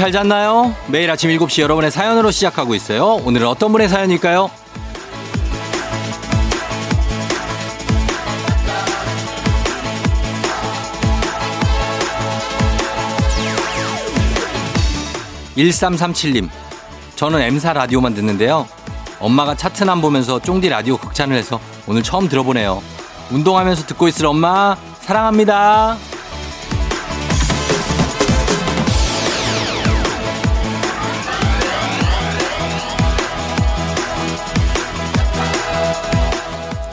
잘 잤나요? 매일 아침 7시 여러분의 사연으로 시작하고 있어요. 오늘은 어떤 분의 사연일까요? 1337님. 저는 M사 라디오만 듣는데요. 엄마가 차트남 보면서 쫑디 라디오 극찬을 해서 오늘 처음 들어보네요. 운동하면서 듣고 있을 엄마, 사랑합니다.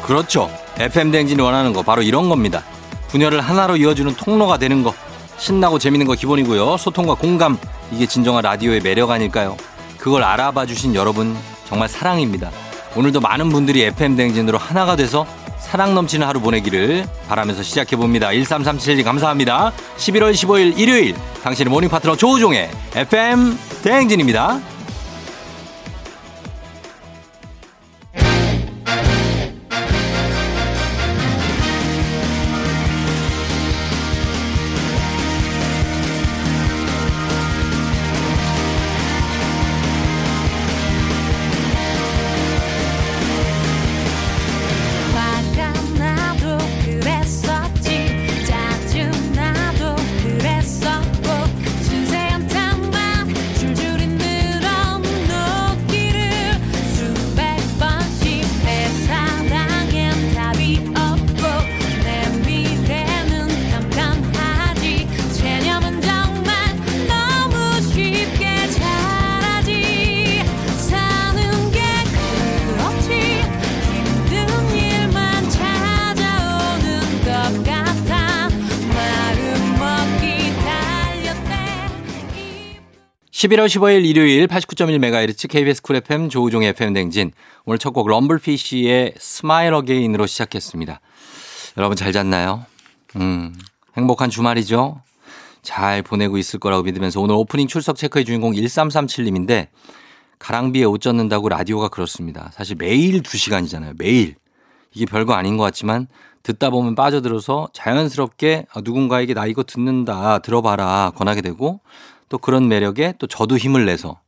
그렇죠. FM 대행진이 원하는 거 바로 이런 겁니다. 분열을 하나로 이어주는 통로가 되는 거. 신나고 재밌는 거 기본이고요. 소통과 공감. 이게 진정한 라디오의 매력 아닐까요? 그걸 알아봐 주신 여러분 정말 사랑입니다. 오늘도 많은 분들이 FM 대행진으로 하나가 돼서 사랑 넘치는 하루 보내기를 바라면서 시작해 봅니다. 1337 감사합니다. 11월 15일 일요일 당신의 morning 파트너 조우종의 FM 대행진입니다. 11월 15일 일요일 89.1MHz KBS 쿨 FM 조우종의 FM 대행진. 오늘 첫 곡 럼블피쉬의 Smile Again으로 시작했습니다. 여러분 잘 잤나요? 음, 행복한 주말이죠? 잘 보내고 있을 거라고 믿으면서 오늘 오프닝 출석 체크의 주인공 1337님인데 가랑비에 옷 젖는다고 라디오가 그렇습니다. 사실 매일 2시간이잖아요. 매일. 이게 별거 아닌 것 같지만 듣다 보면 빠져들어서 자연스럽게 누군가에게 나 이거 듣는다 들어봐라 권하게 되고 또 그런 매력에 또 저도 힘을 내서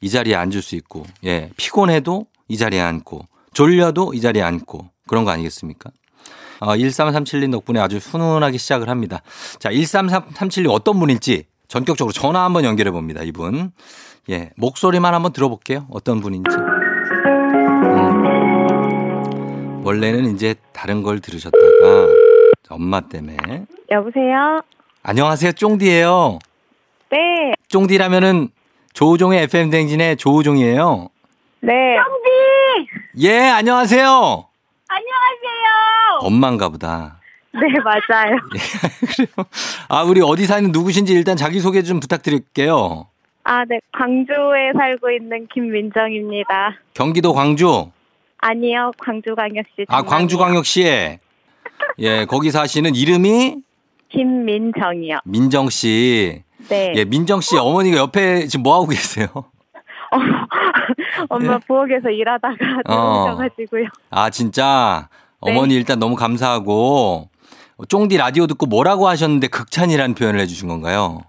이 자리에 앉을 수 있고, 예, 피곤해도 이 자리에 앉고, 졸려도 이 자리에 앉고, 그런 거 아니겠습니까? 어, 1337님 덕분에 아주 훈훈하게 시작을 합니다. 자, 1337님 어떤 분일지 전격적으로 전화 한번 연결해 봅니다, 이분. 예, 목소리만 한번 들어볼게요. 어떤 분인지. 음, 원래는 이제 다른 걸 들으셨다가 엄마 때문에. 여보세요? 안녕하세요, 쫑디예요. 네. 쫑디라면은 조우종의 FM 댕진의 조우종이에요. 네. 쫑디! 예, 안녕하세요. 안녕하세요. 엄마인가 보다. 네, 맞아요. 그래요. 아, 우리 어디 사는 누구신지 일단 자기소개 좀 부탁드릴게요. 아, 네. 광주에 살고 있는 김민정입니다. 경기도 광주. 아니요, 광주광역시. 아, 광주광역시에. 예, 거기 사시는 이름이 김민정이요. 민정 씨. 네. 예, 민정 씨 어머니가 옆에 지금 뭐 하고 계세요? 엄마 예? 부엌에서 일하다가 어. 들어오셔가지고요. 아, 진짜 네. 어머니 일단 너무 감사하고 쫑디 라디오 듣고 뭐라고 하셨는데 극찬이라는 표현을 해주신 건가요?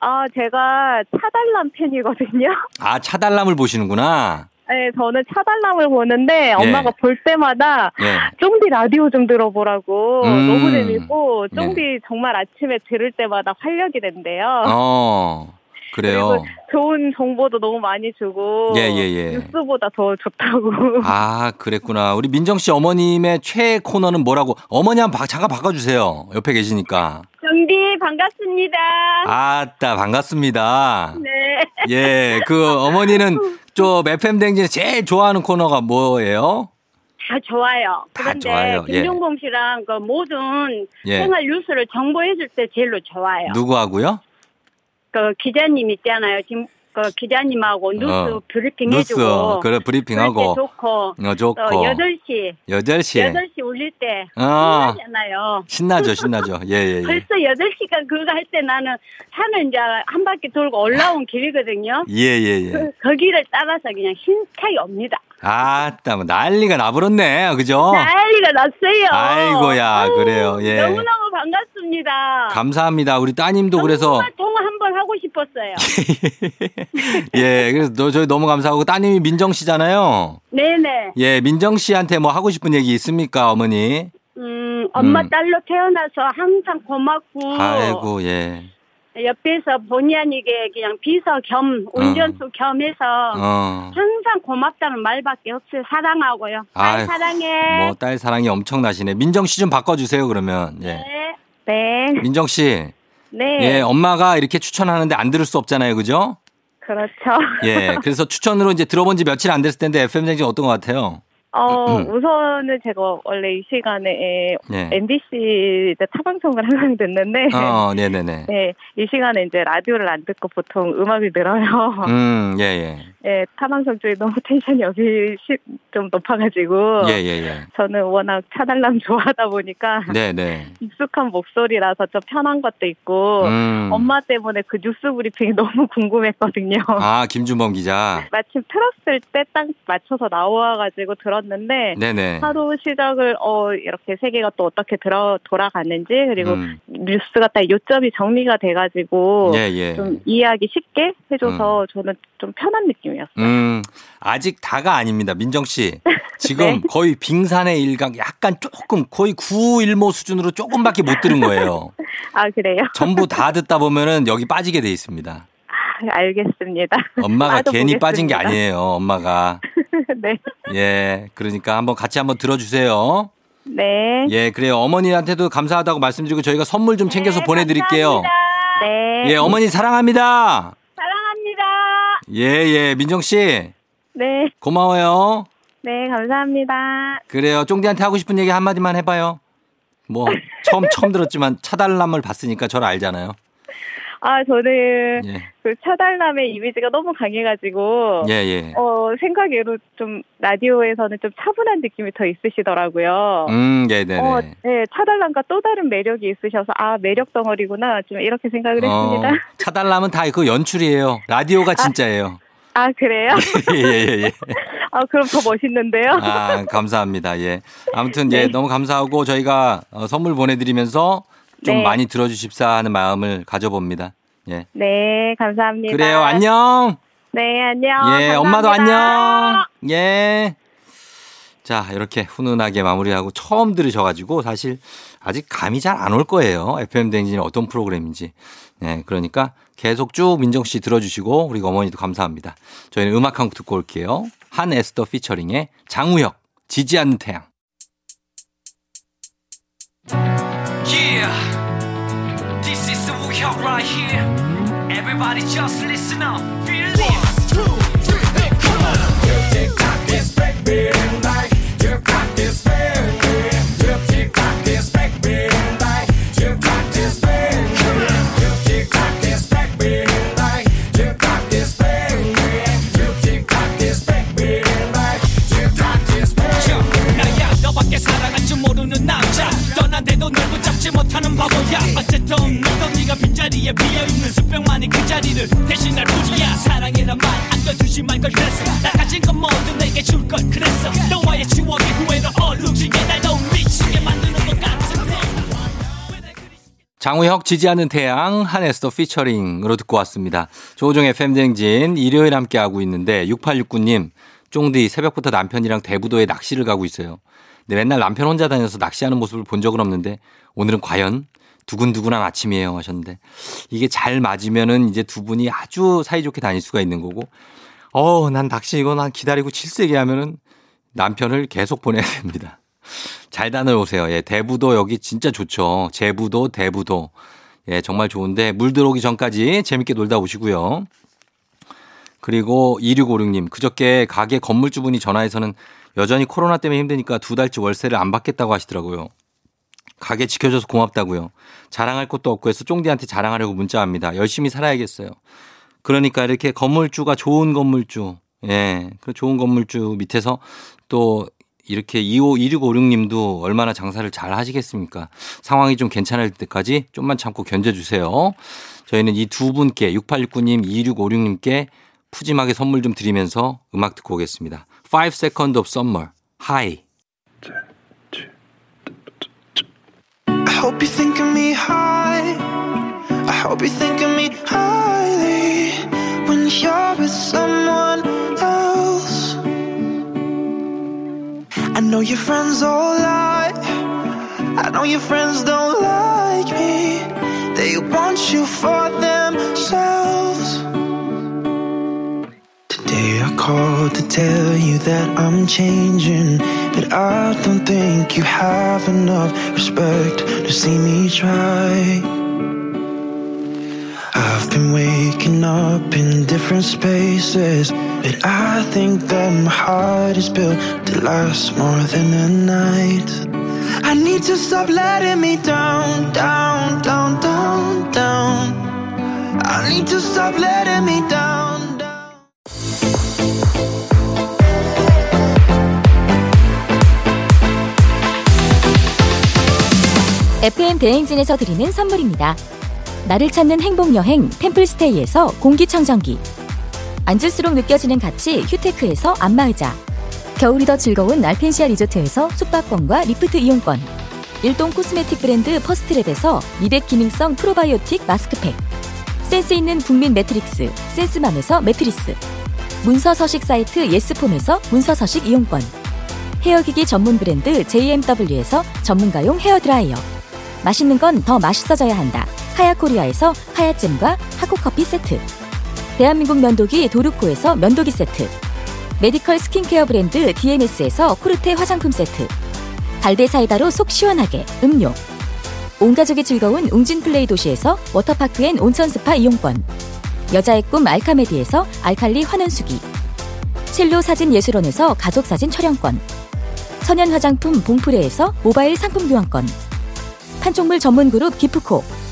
아, 제가 차달람 팬이거든요. 아, 차달람을 보시는구나. 네, 저는 차달람을 보는데 엄마가 볼 때마다 예. 쫑디 라디오 좀 들어보라고 음. 너무 재밌고 네. 쫑디 정말 아침에 들을 때마다 활력이 된대요. 어, 그래요. 좋은 정보도 너무 많이 주고 예, 예, 예. 뉴스보다 더 좋다고. 아, 그랬구나. 우리 민정 씨 어머님의 최애 코너는 뭐라고? 어머니 한번 바- 잠깐 바꿔주세요. 옆에 계시니까. 쫑디 반갑습니다. 아따, 반갑습니다. 네. 예, 그 어머니는 저 FM 댕진에 제일 좋아하는 코너가 뭐예요? 다 좋아요. 다 그런데 좋아요. 예. 김종봉 씨랑 그 모든 예. 생활 뉴스를 정보해줄 때 제일로 좋아요. 누구하고요? 그 기자님 있잖아요. 지금 그 기자님하고 뉴스 어. 브리핑 뉴스, 해주고 그래, 브리핑하고. 좋고 어, 좋고. 또 8시 8시에. 8시 울릴 때 어. 신나잖아요. 신나죠, 신나죠. 예, 예, 예. 벌써 8시간 그거 할 때 나는 산을 이제 한 바퀴 돌고 올라온 길이거든요. 예, 예, 예. 그, 그 길을 따라서 그냥 힘차게 옵니다. 아따, 뭐 난리가 나버렸네. 그죠? 난리가 났어요. 아이고야, 아유, 그래요. 예. 너무너무 반갑습니다. 감사합니다. 우리 따님도 그래서 통화 한번 하고 싶었어요. 예, 그래서 너, 저희 너무 감사하고 따님이 민정 씨잖아요. 네네. 예, 민정 씨한테 뭐 하고 싶은 얘기 있습니까, 어머니? 음, 엄마 음. 딸로 태어나서 항상 고맙고. 아이고, 예. 옆에서 본의 아니게 그냥 비서 겸, 운전수 겸해서. 어. 항상 고맙다는 말밖에 없어요. 사랑하고요. 딸 아이고, 사랑해. 뭐 딸 사랑이 엄청나시네. 민정 씨 좀 바꿔주세요, 그러면. 예. 네. 네. 민정 씨. 네. 예, 엄마가 이렇게 추천하는데 안 들을 수 없잖아요, 그죠? 그렇죠. 예, 그래서 추천으로 이제 들어본 지 며칠 안 됐을 텐데 FM 쟁진 어떤 것 같아요? 어, 음. 우선은 제가 원래 이 시간에 예. MBC 이제 타방송을 항상 듣는데, 어, 네네네. 네, 이 시간에 이제 라디오를 안 듣고 보통 음악을 들어요. 음, 예, 예. 네, 타방송 중에 너무 텐션이 여기 시- 좀 높아가지고, 예, 예, 예. 저는 워낙 차달람 좋아하다 보니까 네네. 익숙한 목소리라서 좀 편한 것도 있고, 음. 엄마 때문에 그 뉴스 브리핑이 너무 궁금했거든요. 아, 김준범 기자. 마침 틀었을 때 딱 맞춰서 나와가지고 들었는데 네네. 하루 시작을 어 이렇게 세계가 또 어떻게 들어 돌아갔는지 그리고 음. 뉴스가 딱 요점이 정리가 돼가지고 예, 예. 좀 이해하기 쉽게 해줘서 저는 좀 편한 느낌이었어요. 음, 아직 다가 아닙니다. 민정 씨. 지금 네. 거의 빙산의 일각 약간 조금 거의 구일모 수준으로 조금밖에 못 들은 거예요. 아 그래요? 전부 다 듣다 보면은 여기 빠지게 돼 있습니다. 아, 알겠습니다. 엄마가 괜히 빠진 게. 아니에요. 엄마가. 네, 예. 그러니까 한번 같이 한번 들어주세요. 네, 예. 그래요. 어머니한테도 감사하다고 말씀드리고 저희가 선물 좀 챙겨서 네, 보내드릴게요. 감사합니다. 네, 예. 어머니 사랑합니다. 사랑합니다. 예, 예. 민정 씨. 네, 고마워요. 네, 감사합니다. 그래요. 쫑디한테 하고 싶은 얘기 한마디만 해봐요. 뭐, 처음, 처음 들었지만 차달람을 봤으니까 저를 알잖아요. 아 저는 예. 그 차달남의 이미지가 너무 강해가지고 예, 예. 어, 생각외로 좀 라디오에서는 좀 차분한 느낌이 더 있으시더라고요. 음, 예, 네네. 어, 네, 차달남과 또 다른 매력이 있으셔서 아 매력 덩어리구나 좀 이렇게 생각을 했습니다. 차달람은 다 그 연출이에요. 라디오가 진짜예요. 아 그래요? 예, 예, 예. 아 그럼 더 멋있는데요? 아, 감사합니다. 예. 아무튼, 예, 네. 너무 감사하고 저희가 어, 선물 보내드리면서 좀 네. 많이 들어주십사 하는 마음을 가져봅니다. 예. 네 감사합니다. 그래요. 안녕. 네 안녕. 예, 감사합니다. 엄마도 안녕. 예. 자, 이렇게 훈훈하게 마무리하고 처음 들으셔가지고 사실 아직 감이 잘 안 올 거예요. FM 댕진이 어떤 프로그램인지. 네, 그러니까 계속 쭉 민정 씨 들어주시고 우리 어머니도 감사합니다. 저희는 음악 한 곡 듣고 올게요. 한 에스더 피처링의 장우혁, 지지 않는 태양. right here. Everybody just listen up. Feel this. One, two, three, hey, come on. 장우혁 지지 않는 태양 한 에스더 피처링으로 듣고 왔습니다. 조종 FM 댕진 일요일 함께 하고 있는데 6869님 쫑디 새벽부터 남편이랑 대부도에 낚시를 가고 있어요. 근데 맨날 남편 혼자 다녀서 낚시하는 모습을 본 적은 없는데 오늘은 과연 두근두근한 아침이에요 하셨는데 이게 잘 맞으면은 이제 두 분이 아주 사이좋게 다닐 수가 있는 거고 어, 난 낚시 이거 난 기다리고 칠세게 하면은 남편을 계속 보내야 됩니다. 잘 다녀오세요. 예, 대부도 여기 진짜 좋죠. 제부도, 대부도. 예, 정말 좋은데 물 들어오기 전까지 재밌게 놀다 오시고요. 그리고 2656님, 그저께 가게 건물주분이 전화해서는 여전히 코로나 때문에 힘드니까 두 달치 월세를 안 받겠다고 하시더라고요. 가게 지켜줘서 고맙다고요. 자랑할 것도 없고 해서 쫑디한테 자랑하려고 문자합니다. 열심히 살아야겠어요. 그러니까 이렇게 건물주가 좋은 건물주, 예, 그 좋은 건물주 밑에서 또 이렇게 25, 2656님도 얼마나 장사를 잘 하시겠습니까? 상황이 좀 괜찮을 때까지 좀만 참고 견뎌주세요. 저희는 이 두 분께 6869님, 2656님께 푸짐하게 선물 좀 드리면서 음악 듣고 오겠습니다. 5 Second of Summer, High. hope you think of me high. I hope you think of me highly when you're with someone I know your friends all lie. I know your friends don't like me. They want you for themselves. Today I called to tell you that I'm changing. But I don't think you have enough respect to see me try. Been waking up in different spaces. But I think that my heart is built to last more than a night. I need to stop letting me down, down, down, down, down. I need to stop letting me down, down. FM 대행진에서 드리는 선물입니다. 나를 찾는 행복 여행 템플스테이에서 공기청정기. 앉을수록 느껴지는 가치 휴테크에서 안마의자. 겨울이 더 즐거운 알펜시아 리조트에서 숙박권과 리프트 이용권. 일동 코스메틱 브랜드 퍼스트랩에서 미백 기능성 프로바이오틱 마스크팩. 센스 있는 국민 매트리스 센스맘에서 매트리스. 문서 서식 사이트 예스폼에서 문서 서식 이용권. 헤어기기 전문 브랜드 JMW에서 전문가용 헤어드라이어. 맛있는 건 더 맛있어져야 한다. 하야코리아에서 하야잼과 하코커피 세트. 대한민국 면도기 도르코에서 면도기 세트. 메디컬 스킨케어 브랜드 DMS에서 코르테 화장품 세트. 갈배 사이다로 속 시원하게 음료. 온 가족이 즐거운 웅진 플레이 도시에서 워터파크 and 온천 스파 이용권. 여자의 꿈 알카메디에서 알칼리 환원수기. 첼로 사진 예술원에서 가족 사진 촬영권. 천연 화장품 봉프레에서 모바일 상품 교환권. 판촉물 전문 그룹 기프코,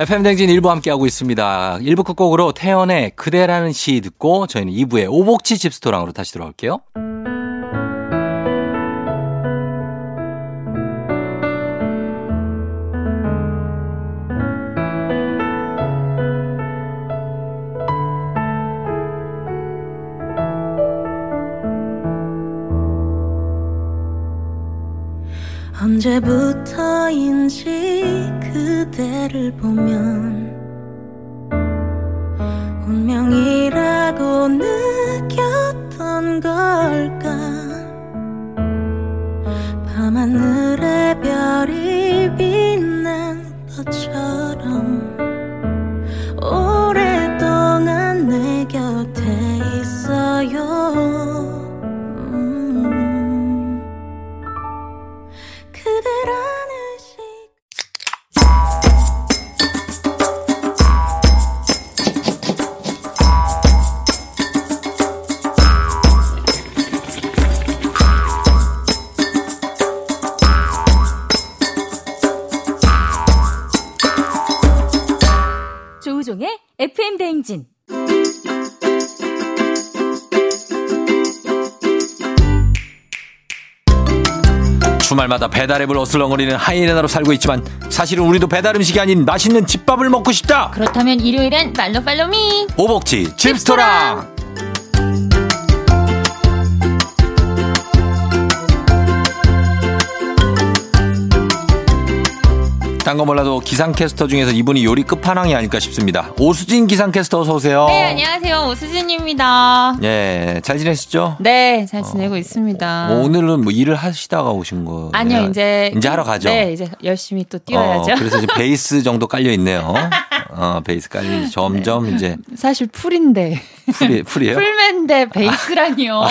FM 대행진 1부 함께하고 있습니다. 1부 끝곡으로 태연의 그대라는 시 듣고 저희는 2부에 오복치 집스토랑으로 다시 돌아올게요. 언제부터인지 그대를 보면 운명이라고 느꼈던 걸 주말마다 배달앱을 어슬렁거리는 하이에나로 살고 있지만 사실은 우리도 배달 음식이 아닌 맛있는 집밥을 먹고 싶다. 그렇다면 일요일엔 팔로 팔로미. 오복치 집스토랑. 딴 거 몰라도 기상캐스터 중에서 이분이 요리 끝판왕이 아닐까 싶습니다. 오수진 기상캐스터 어서 오세요. 네, 안녕하세요. 오수진입니다. 예, 잘 지내시죠? 네, 잘 지내고 있습니다. 뭐 오늘은 뭐 일을 하시다가 오신 거 아니요, 이제 이제 하러 가죠. 네, 이제 열심히 또 뛰어야죠. 어, 그래서 이제 베이스 정도 깔려 있네요. 어, 베이스 깔리 점점 네. 이제 사실 풀인데 풀이 풀이에요. 풀맨데 베이스라니요.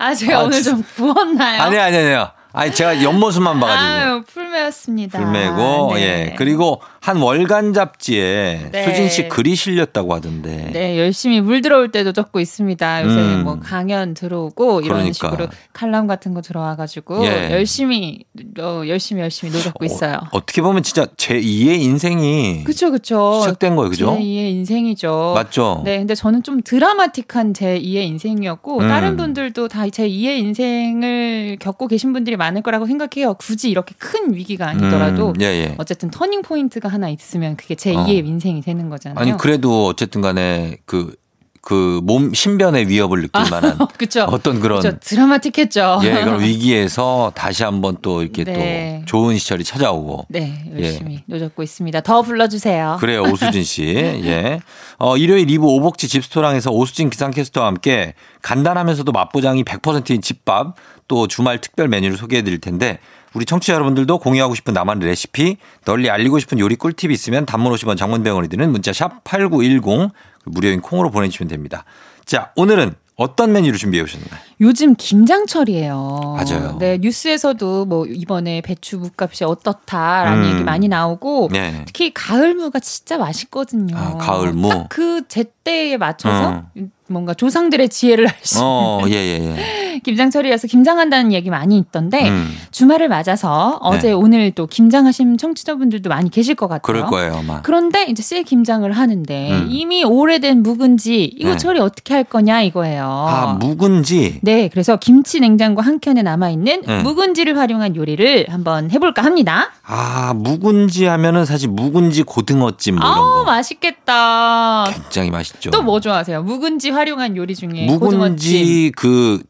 아, 제가 아, 오늘 좀 부었나요? 아니 아니 아니요. 아니 제가 옆모습만 봐가지고. 아유, 풀매였습니다. 불매고 네. 예 그리고 한 월간 잡지에 네. 수진 씨 글이 실렸다고 하던데 네, 열심히 물 들어올 때도 적고 있습니다. 요새 음. 뭐 강연 들어오고 이런 그러니까. 식으로 칼럼 같은 거 들어와가지고 예. 열심히 어, 열심히 열심히 노력고 있어요. 어, 떻게 보면 진짜 제 2의 인생이 그쵸, 그쵸. 시작된 거예요, 그죠? 제 2의 인생이죠. 맞죠? 네, 근데 저는 좀 드라마틱한 제 2의 인생이었고, 음. 다른 분들도 다 제 2의 인생을 겪고 계신 분들이 많을 거라고 생각해요. 굳이 이렇게 큰 위기가 아니더라도. 음, 예, 예. 어쨌든 터닝 포인트가 하나 있으면 그게 제2의 어. 인생이 되는 거잖아요. 아니 그래도 어쨌든 간에 그 그 몸 신변의 위협을 느낄 만한 그쵸. 어떤 그런 그쵸. 드라마틱했죠. 예, 그런 위기에서 다시 한번 또 이렇게 네. 또 좋은 시절이 찾아오고. 네, 열심히 노젓고 있습니다. 더 불러주세요. 그래요, 오수진 씨. 예. 어, 일요일 2부 오복지 집스토랑에서 오수진 기상캐스터와 함께 간단하면서도 맛보장이 100%인 집밥 또 주말 특별 메뉴를 소개해 드릴 텐데 우리 청취자 여러분들도 공유하고 싶은 나만의 레시피 널리 알리고 싶은 요리 꿀팁이 있으면 단문 50원 장문병원이 드는 문자 샵 8910 무료인 콩으로 보내주시면 됩니다. 자, 오늘은 어떤 메뉴를 준비해 오셨나요? 요즘 김장철이에요. 맞아요. 네, 뉴스에서도 뭐 이번에 배추 무값이 어떻다라는 음. 얘기 많이 나오고 네. 특히 가을무가 진짜 맛있거든요. 아, 가을무. 그 제때에 맞춰서 음. 뭔가 조상들의 지혜를 알수 어, 예, 예, 예. 김장철이라서 김장한다는 얘기 많이 있던데 음, 주말을 맞아서 어제 네. 오늘 또 김장하신 청취자분들도 많이 계실 것 같아요. 그럴 거예요, 아마. 그런데 이제 새 김장을 하는데 음. 이미 오래된 묵은지 이거 네. 처리 어떻게 할 거냐 이거예요. 아, 묵은지. 네, 그래서 김치 냉장고 한 켠에 남아 있는 네. 묵은지를 활용한 요리를 한번 해볼까 합니다. 아, 묵은지 하면은 사실 묵은지 고등어찜 뭐 이런 아우 거. 맛있겠다. 굉장히 맛있죠. 또 뭐 좋아하세요? 묵은지 활용한 요리 중에 고등어찜. 묵은지 그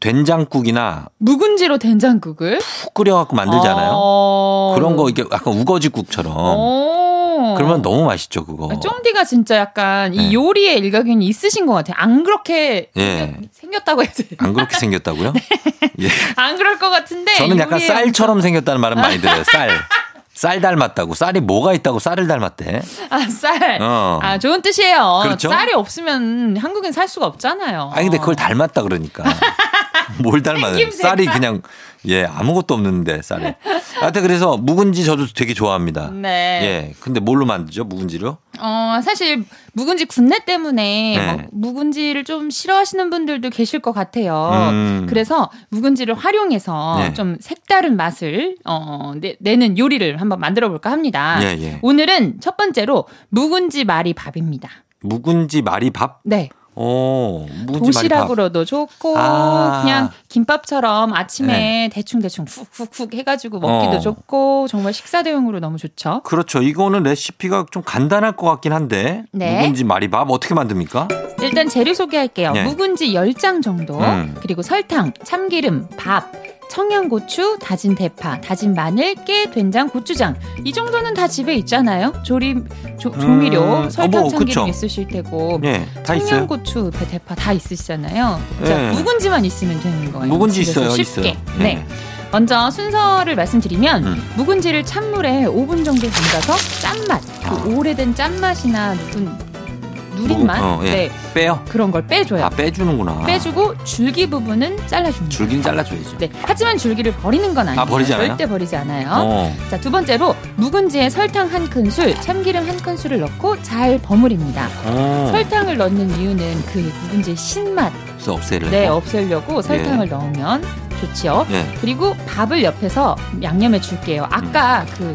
된장국이나 묵은지로 된장국을 푹 끓여갖고 만들잖아요. 어... 그런 거 이게 약간 우거지국처럼. 어. 그러면 너무 맛있죠, 그거. 아, 쫑디가 진짜 약간 네. 이 요리에 일가견이 있으신 것 같아요. 안 그렇게 예. 생겼, 다고 해야 돼. 안 그렇게 생겼다고요? 예. 안 그럴 것 같은데. 저는 약간 쌀처럼 생겼다는 말은 많이 들어요. 쌀. 쌀 닮았다고. 쌀이 뭐가 있다고 쌀을 닮았대. 아, 쌀. 어. 아, 좋은 뜻이에요. 그렇죠? 쌀이 없으면 한국엔 살 수가 없잖아요. 아니 근데 그걸 닮았다 그러니까. 뭘 닮아요? 쌀이 그냥 예 아무것도 없는데 쌀이. 하여튼 그래서 묵은지 저도 되게 좋아합니다. 네. 예. 근데 뭘로 만들죠? 묵은지로? 어, 사실 묵은지 군내 때문에 네. 뭐 묵은지를 좀 싫어하시는 분들도 계실 것 같아요. 음. 그래서 묵은지를 활용해서 네. 좀 색다른 맛을 어, 내, 내는 요리를 한번 만들어 볼까 합니다. 예, 예. 오늘은 첫 번째로 묵은지 말이 밥입니다. 묵은지 말이 밥? 네. 오, 말이밥. 도시락으로도 좋고 아. 그냥 김밥처럼 아침에 네. 대충 대충 훅훅훅 해가지고 먹기도 어. 좋고 정말 식사 대용으로 너무 좋죠. 그렇죠. 이거는 레시피가 좀 간단할 것 같긴 한데. 네. 묵은지 말이밥 어떻게 만듭니까? 일단 재료 소개할게요. 네. 묵은지 10장 정도, 음. 그리고 설탕, 참기름, 밥, 청양고추, 다진 대파, 다진 마늘, 깨, 된장, 고추장. 이 정도는 다 집에 있잖아요. 조림, 조, 조미료, 음, 설탕, 어, 뭐, 참기름 그쵸. 있으실 테고. 예, 다 있어요. 청양고추, 배- 대파 다 있으시잖아요. 자, 네. 묵은지만 있으면 되는 거예요. 묵은지 있어요, 쉽게. 있어요. 네. 네. 먼저 순서를 말씀드리면 음. 묵은지를 찬물에 5분 정도 담가서 짠맛, 그 아. 오래된 짠맛이나 누군 누린 맛, 어, 예. 네 빼요. 그런 걸 빼줘요. 아, 빼주는구나. 빼주고 줄기 부분은 잘라줍니다. 줄긴 잘라줘야죠. 네, 하지만 줄기를 버리는 건 아니에요. 아, 버리지 않아요? 절대 버리지 않아요. 어. 자, 두 번째로 묵은지에 설탕 한 큰술, 참기름 한 큰술을 넣고 잘 버무립니다. 어. 설탕을 넣는 이유는 그 묵은지의 신맛, 없애를. 네, 없애려고 설탕을 넣으면 좋지요. 예. 그리고 밥을 옆에서 양념해 줄게요. 아까 그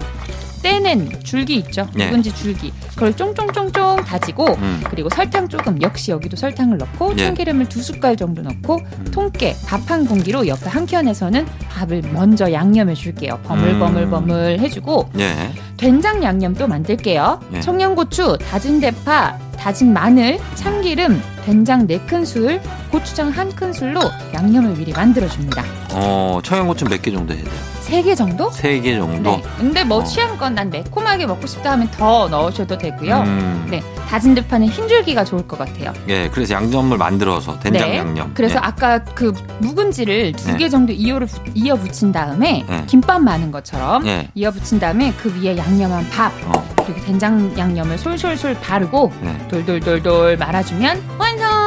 떼낸 줄기 있죠. 네. 묵은지 줄기. 그걸 쫑쫑쫑쫑 다지고 음. 그리고 설탕 조금 역시 여기도 설탕을 넣고 예. 참기름을 두 숟갈 정도 넣고 음. 통깨 밥 한 공기로 옆에 한 켠에서는 밥을 먼저 양념해 줄게요. 버물버물버물 해주고 예. 된장 양념도 만들게요. 예. 청양고추, 다진 대파, 다진 마늘, 참기름, 된장 4큰술, 고추장 1큰술로 양념을 미리 만들어줍니다. 어, 청양고추 몇 개 정도 해야 돼요? 3개 정도? 세개 정도? 네. 근데 뭐 어. 취향껏 난 매콤하게 먹고 싶다 하면 더 넣으셔도 되고요. 음. 네. 다진 대파는 흰 줄기가 좋을 것 같아요. 예, 그래서 양념을 만들어서 된장 네. 양념. 그래서 예. 아까 그 묵은지를 두 네. 개 정도 이어를 부- 이어 붙인 다음에 네. 김밥 마는 것처럼 예. 이어 붙인 다음에 그 위에 양념한 밥 어. 그리고 된장 양념을 솔솔솔 바르고 네. 돌돌돌돌 말아주면 완성.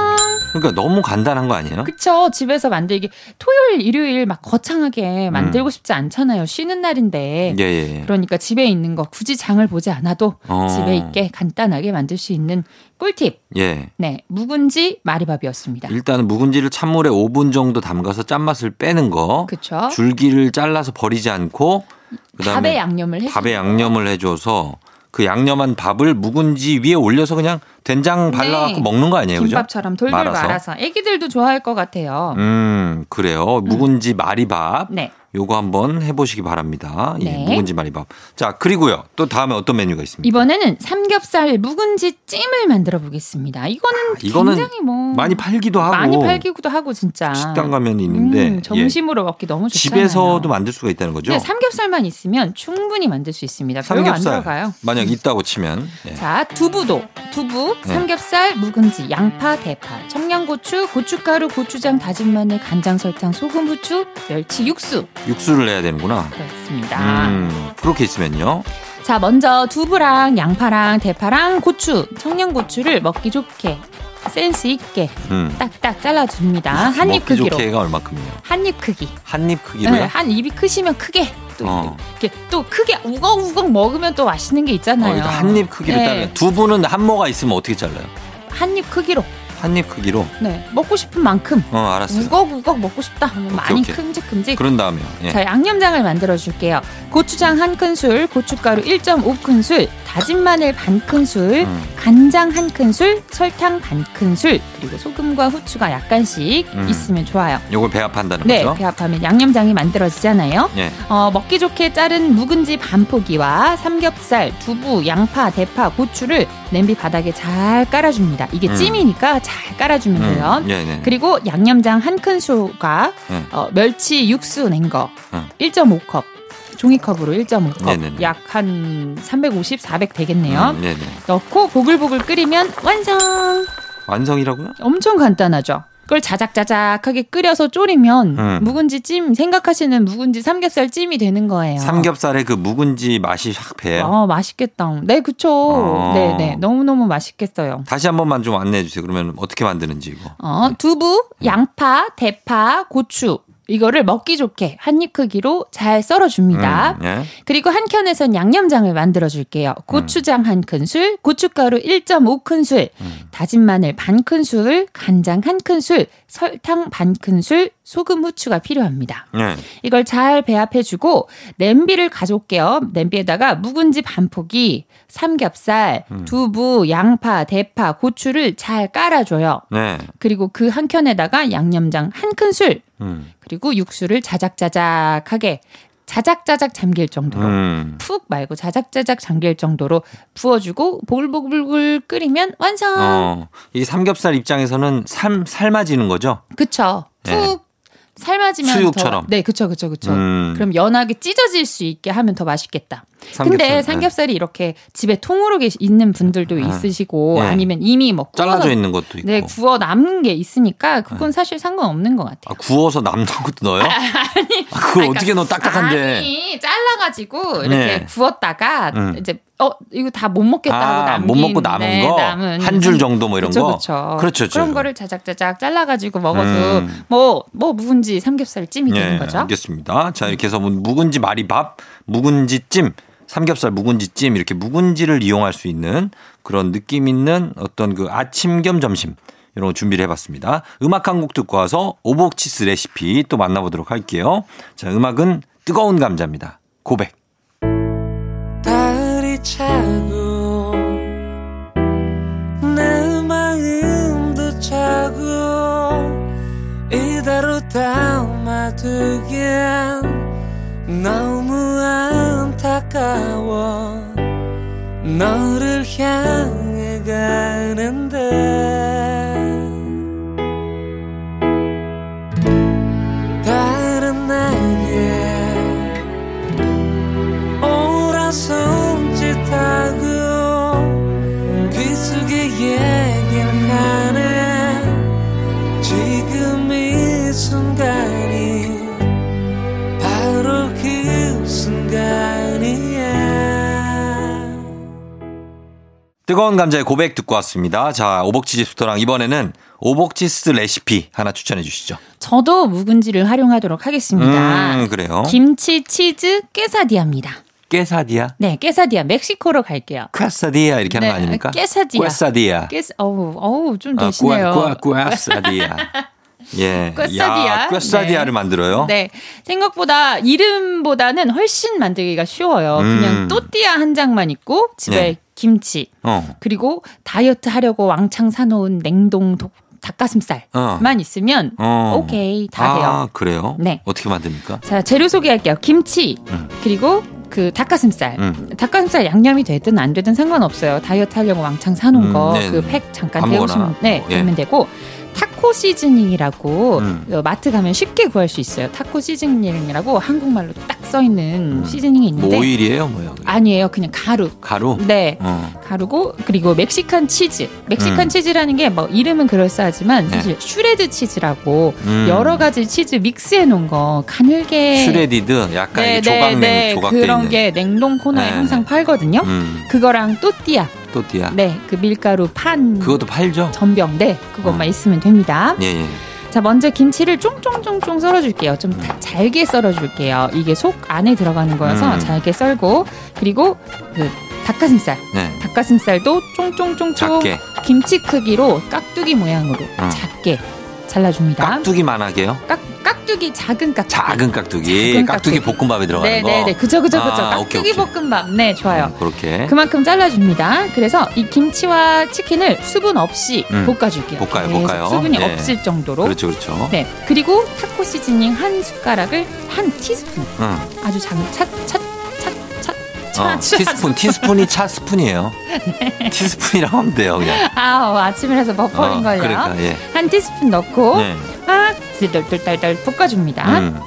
그러니까 너무 간단한 거 아니에요? 그쵸 집에서 만들기 토요일 일요일 막 거창하게 만들고 음. 싶지 않잖아요 쉬는 날인데 예, 예. 그러니까 집에 있는 거 굳이 장을 보지 않아도 어. 집에 있게 간단하게 만들 수 있는 꿀팁 예. 네 묵은지 마리밥이었습니다 일단은 묵은지를 찬물에 5분 정도 담가서 짠맛을 빼는 거. 그쵸 줄기를 잘라서 버리지 않고 그다음에 밥에 양념을 해 밥에 양념을 해줘서 그 양념한 밥을 묵은지 위에 올려서 그냥 된장 발라갖고 네. 먹는 거 아니에요, 그죠? 김밥처럼 돌돌 말아서. 말아서 애기들도 좋아할 것 같아요 음, 그래요. 묵은지 마리밥. 네 요거 한번 해보시기 바랍니다. 이 네. 묵은지 마리밥. 자, 그리고요. 또 다음에 어떤 메뉴가 있습니까? 이번에는 삼겹살 묵은지 찜을 만들어 보겠습니다 이거는 아, 이거는 굉장히 뭐 많이 팔기도 하고. 많이 팔기도 하고 진짜 식당 가면 있는데. 음, 예. 점심으로 먹기 너무 좋잖아요. 집에서도 만들 수가 있다는 거죠? 네, 삼겹살만 있으면 충분히 만들 수 있습니다. 삼겹살. 만약 있다고 치면. 예. 자, 두부도 두부, 네. 삼겹살, 묵은지, 양파, 대파, 청양고추, 고춧가루, 고추장, 다진 마늘, 간장, 설탕, 소금, 후추, 멸치, 육수 육수를 내야 되는구나. 그렇습니다. 음, 그렇게 있으면요. 자, 먼저 두부랑 양파랑 대파랑 고추, 청양고추를 먹기 좋게 센스 있게 음. 딱딱 잘라줍니다. 한 입 크기로. 좋게가 얼마큼이요? 한 입 크기. 한 입 크기로요? 네, 한 입이 크시면 크게 또 어. 이렇게 또 크게 우걱우걱 먹으면 또 맛있는 게 어, 있잖아요. 그러니까 한입 크기로 네. 잘라요. 두부는 한 모가 있으면 어떻게 잘라요? 한 입 크기로. 한 입 크기로. 네, 먹고 싶은 만큼. 어, 알았어요. 우걱우걱 먹고 싶다 하면 많이 오케이. 큼직큼직. 그런 다음에요. 예. 자, 양념장을 만들어 줄게요. 고추장 한 큰술, 고춧가루 1.5큰술, 다진 마늘 반 큰술, 음. 간장 한 큰술, 설탕 반 큰술, 그리고 소금과 후추가 약간씩 음. 있으면 좋아요. 요걸 배합한다는 네, 거죠? 배합하면 양념장이 만들어지잖아요. 예. 어, 먹기 좋게 자른 묵은지 반 포기와 삼겹살, 두부, 양파, 대파, 고추를 냄비 바닥에 잘 깔아줍니다. 이게 음. 찜이니까 잘 깔아주면 돼요. 예, 네. 그리고 양념장 한 큰술과 네. 어, 멸치 육수 낸거 음. 1.5컵. 종이컵으로 1.5컵. 네네네. 약한 350, 400 되겠네요. 음. 넣고 보글보글 끓이면 완성! 완성이라고요? 엄청 간단하죠. 그걸 자작자작하게 끓여서 졸이면 음. 묵은지 찜 생각하시는 묵은지 삼겹살 찜이 되는 거예요. 삼겹살의 그 묵은지 맛이 확 배요. 어, 맛있겠다. 네, 그쵸. 어. 네, 네. 너무 너무 맛있겠어요. 다시 한 번만 좀 안내해 주세요. 그러면 어떻게 만드는지 이거. 어, 두부, 양파, 대파, 고추. 이거를 먹기 좋게 한 입 크기로 잘 썰어줍니다. 음, 예. 그리고 한 켠에선 양념장을 만들어 줄게요. 고추장 한 큰술, 고춧가루 1.5 큰술, 음. 다진 마늘 반 큰술, 간장 한 큰술, 설탕 반 큰술, 소금 후추가 필요합니다. 예. 이걸 잘 배합해주고 냄비를 가져올게요. 냄비에다가 묵은지 반 포기, 삼겹살, 음. 두부, 양파, 대파, 고추를 잘 깔아줘요. 네. 그리고 그 한 켠에다가 양념장 한 큰술, 음. 그리고 육수를 자작자작하게 자작자작 잠길 정도로 음. 푹 말고 자작자작 잠길 정도로 부어주고 보글보글 끓이면 완성. 어. 이 삼겹살 입장에서는 삶 삶아지는 거죠? 그쵸. 푹 네. 삶아지면 수육처럼. 더, 네, 그쵸, 그쵸, 그쵸. 음. 그럼 연하게 찢어질 수 있게 하면 더 맛있겠다. 근데 삼겹살, 네. 삼겹살이 이렇게 집에 통으로 계시, 있는 분들도 아. 있으시고 네. 아니면 이미 뭐 잘라져 있는 것도 있고. 네, 구워 남은 게 있으니까 그건 사실 상관없는 것 같아요. 아, 구워서 남는 것도 넣어요? 아니, 아, 그걸 아니, 어떻게 넣어 딱딱한데. 아니 잘라가지고 이렇게 네. 구웠다가 음. 이제 어 이거 다 못 먹겠다고 아, 남긴 못 먹고 남은 네, 거? 남은 한줄 정도 뭐 이런 그쵸, 거? 그쵸. 그렇죠, 그렇죠. 그런 거를 자작자작 잘라가지고 먹어도 음. 뭐뭐 묵은지 삼겹살 찜이 되는 거죠. 예, 알겠습니다. 자, 이렇게 해서 뭐 묵은지 마리밥, 묵은지 찜, 삼겹살 묵은지찜 이렇게 묵은지를 이용할 수 있는 그런 느낌 있는 어떤 그 아침 겸 점심 이런 거 준비를 해봤습니다. 음악 한 곡 듣고 와서 오복치스 레시피 또 만나보도록 할게요. 자, 음악은 뜨거운 감자입니다. 고백. 다 차고 내 마음도 차고 이대로 담아두기엔 너무 안 타까워. 너를 향해 가는데. 다른 나에게 오라 손짓하고. 귀속에 얘기를 뜨거운 감자의 고백 듣고 왔습니다. 자, 오복치 집스토랑 이번에는 오복치스 레시피 하나 추천해 주시죠. 저도 묵은지를 활용하도록 하겠습니다. 음, 그래요. 김치 치즈 깨사디아입니다. 깨사디아? 네, 깨사디아 멕시코로 갈게요. 퀘사디아 이렇게 하는 거 아닙니까? 깨사디아. 퀘사디아. 깨스 어우, 어우 좀 아, 되시네요. 퀘- 퀘- 퀘사디아. 예. 퀘사디아. 야, 퀘사디아를 네. 만들어요? 네. 생각보다 이름보다는 훨씬 만들기가 쉬워요. 음. 그냥 또띠아 한 장만 있고 집에 네. 김치 어. 그리고 다이어트 하려고 왕창 사놓은 냉동 독- 닭가슴살만 어. 있으면 어. 오케이 다 아, 돼요. 그래요? 네. 어떻게 만듭니까? 자 재료 소개할게요. 김치 음. 그리고 그 닭가슴살. 음. 닭가슴살 양념이 되든 안 되든 상관없어요. 다이어트 하려고 왕창 사놓은 음, 거 네네. 그팩 잠깐. 데우시면 네, 예. 되면 되고 타코 시즈닝이라고 음. 어, 마트 가면 쉽게 구할 수 있어요. 타코 시즈닝이라고 한국말로 딱 써 있는 시즈닝이 있는데 뭐 오일이에요, 뭐요? 아니에요. 그냥 가루. 가루? 네. 어. 가루고 그리고 멕시칸 치즈. 멕시칸 음. 치즈라는 게 뭐 이름은 그럴싸하지만 네. 사실 shred 치즈라고 음. 여러 가지 치즈 믹스해 놓은 거 가늘게 shredded 약간 네, 이게 조각냉 네, 조각돼 그런 있는. 게 냉동 코너에 네, 항상 네. 팔거든요. 음. 그거랑 또띠아. 또띠아. 네, 그 밀가루 판 그것도 팔죠? 전병. 네, 그것만 어. 있으면 됩니다. 예, 예. 자, 먼저 김치를 쫑쫑쫑쫑 썰어줄게요. 좀 다- 잘게 썰어줄게요. 이게 속 안에 들어가는 거여서 음. 잘게 썰고 그리고 그 닭가슴살. 네. 닭가슴살도 쫑쫑쫑쫑 작게. 김치 크기로 깍두기 모양으로 어. 작게 잘라줍니다. 깍두기만 하게요? 깍, 깍두기 작은 깍두기. 작은 깍두기. 작은 깍두기 깍두기. 볶음밥에 들어가는 네, 거. 네, 네. 그죠, 그죠, 그죠. 아, 오케이, 깍두기 오케이. 볶음밥. 네, 좋아요. 음, 그렇게. 그만큼 잘라줍니다. 그래서 이 김치와 치킨을 수분 없이 음. 볶아줄게요. 볶아요, 계속 볶아요. 수분이 네. 없을 정도로. 그렇죠, 그렇죠. 네. 그리고 타코 시즈닝 한 숟가락을 한 티스푼. 응. 아주 작은 차, 차, 차, 차, 차, 어, 차- 티스푼, 티스푼이 차 스푼이에요. 티스푼이라고 하면 돼요, 그냥. 아, 아침이라서 버퍼링 어, 걸려요. 그러니까, 예. 한 티스푼 넣고 네. 막 들들들들 볶아줍니다. 음.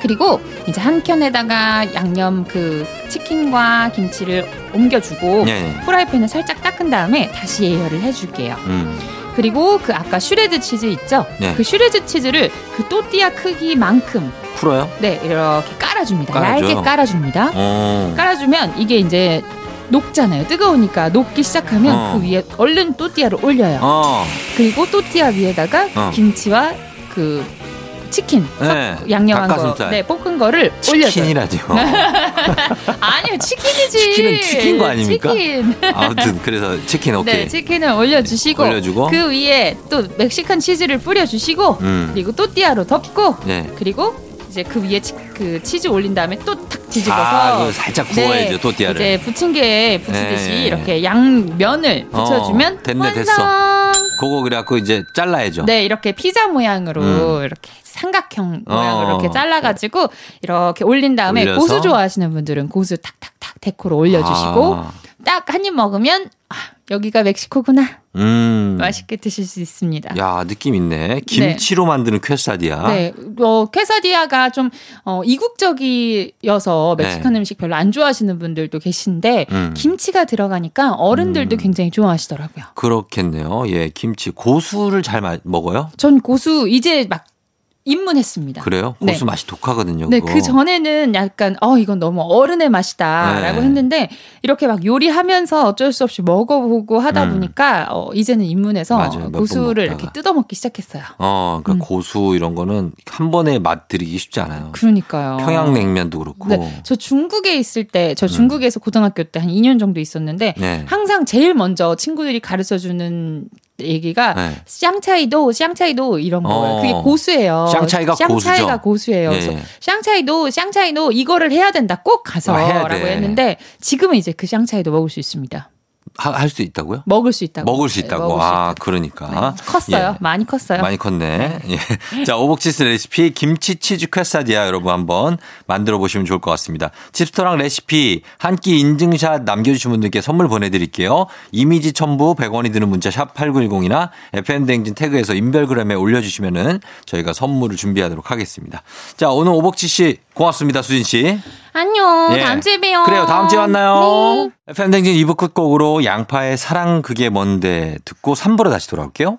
그리고 이제 한 켠에다가 양념 그 치킨과 김치를 옮겨주고 예, 예. 프라이팬을 살짝 닦은 다음에 다시 예열을 해줄게요. 음. 그리고 그 아까 shred 치즈 있죠? 네. 그 shred 치즈를 그 또띠아 크기만큼 풀어요? 네 이렇게 깔아줍니다. 깔아줘요? 얇게 깔아줍니다. 어. 깔아주면 이게 이제 녹잖아요. 뜨거우니까 녹기 시작하면 어. 그 위에 얼른 또띠아를 올려요. 어. 그리고 또띠아 위에다가 어. 김치와 그 치킨 네. 양념한. 거, 네 볶은 거를 올려줘요. 치킨이라죠. 아니요 치킨이지. 치킨은 튀긴 거 아닙니까? 치킨. 아무튼 그래서 치킨 오케이. 네 치킨을 올려주시고 올려주고. 그 위에 또 멕시칸 치즈를 뿌려주시고 음. 그리고 또띠아로 덮고 네. 그리고 이제 그 위에 치, 그 치즈 올린 다음에 또 탁 뒤집어서 아, 그거 살짝 구워야죠, 네, 또띠아를. 이제 부침개에 붙이듯이 네. 이렇게 양면을 어, 붙여주면 됐네, 완성. 됐어. 그거 그래갖고 이제 잘라야죠. 네, 이렇게 피자 모양으로 음. 이렇게 삼각형 어. 모양으로 이렇게 잘라가지고 이렇게 올린 다음에 올려서. 고수 좋아하시는 분들은 고수 탁탁탁 데코로 올려주시고 아, 딱한 입 먹으면 아, 여기가 멕시코구나 음. 맛있게 드실 수 있습니다. 야, 느낌 있네. 김치로 만드는 퀘사디아. 네, 어, 퀘사디아가 좀 어, 이국적이어서 멕시칸 네. 음식 별로 안 좋아하시는 분들도 계신데 음. 김치가 들어가니까 어른들도 음. 굉장히 좋아하시더라고요. 그렇겠네요. 예, 김치 고수를 잘 마- 먹어요? 전 고수 이제 막 입문했습니다. 그래요? 네. 고수 맛이 독하거든요. 네, 그거. 그 전에는 약간 어 이건 너무 어른의 맛이다라고 네. 했는데 이렇게 막 요리하면서 어쩔 수 없이 먹어보고 하다 음. 보니까 어, 이제는 입문해서 맞아요. 고수를. 이렇게 뜯어 먹기 시작했어요. 어, 그러니까 음. 고수 이런 거는 한 번에 맛 들이기 쉽지 않아요. 그러니까요. 평양냉면도 그렇고. 네, 저 중국에 있을 때, 음. 저 중국에서 고등학교 때 한 2년 정도 있었는데 네. 항상 제일 먼저 친구들이 가르쳐 주는 얘기가 네. 샹차이도 샹차이도 이런 거예요. 어. 그게 고수예요. 샹차이가 샹차이가 고수죠. 고수예요. 예, 그래서 예. 샹차이도 샹차이도 이거를 해야 된다. 꼭 아, 가서라고 돼. 했는데 지금은 이제 그 샹차이도 먹을 수 있습니다. 할 수 있다고요? 먹을 수 있다고. 먹을 수 네, 있다고. 먹을 수 아, 있다고. 그러니까. 컸어요. 예. 많이 컸어요. 많이 컸네. 예. 자, 오복치 씨 레시피 김치 치즈 퀘사디아 여러분 한번 만들어 보시면 좋을 것 같습니다. 집스토랑 레시피 한 끼 인증샷 남겨주신 분들께 선물 보내드릴게요. 이미지 첨부 100원이 드는 문자 샵 8910이나 FM대행진 태그해서 인별그램에 올려주시면은 저희가 선물을 준비하도록 하겠습니다. 자, 오늘 오복치 씨 고맙습니다. 수진 씨. 안녕. 예. 다음 주에 봬요. 그래요. 다음 주에 만나요. 네. FM댕진 2부 끝곡으로 양파의 사랑 그게 뭔데 듣고 3부로 다시 돌아올게요.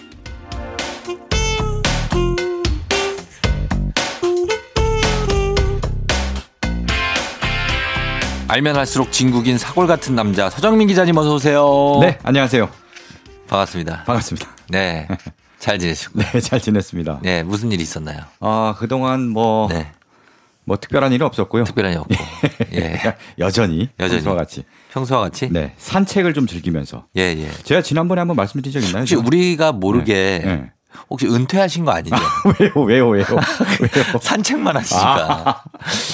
알면 할수록 진국인 사골 같은 남자 서정민 기자님 어서 오세요. 네, 안녕하세요. 반갑습니다. 반갑습니다. 네. 잘 지내시고. 네, 잘 지냈습니다. 네, 무슨 일 있었나요? 아, 그동안 뭐, 네. 뭐 특별한 일은 없었고요. 특별한 일 없고. 예. 여전히, 여전히. 평소와 같이. 평소와 같이? 네, 산책을 좀 즐기면서. 예, 예. 제가 지난번에 한번 말씀드린 적 있나요? 혹시 제가? 우리가 모르게 네, 네. 혹시 은퇴하신 거 아니죠? 왜요, 왜요, 왜요? 왜요? 산책만 하시니까.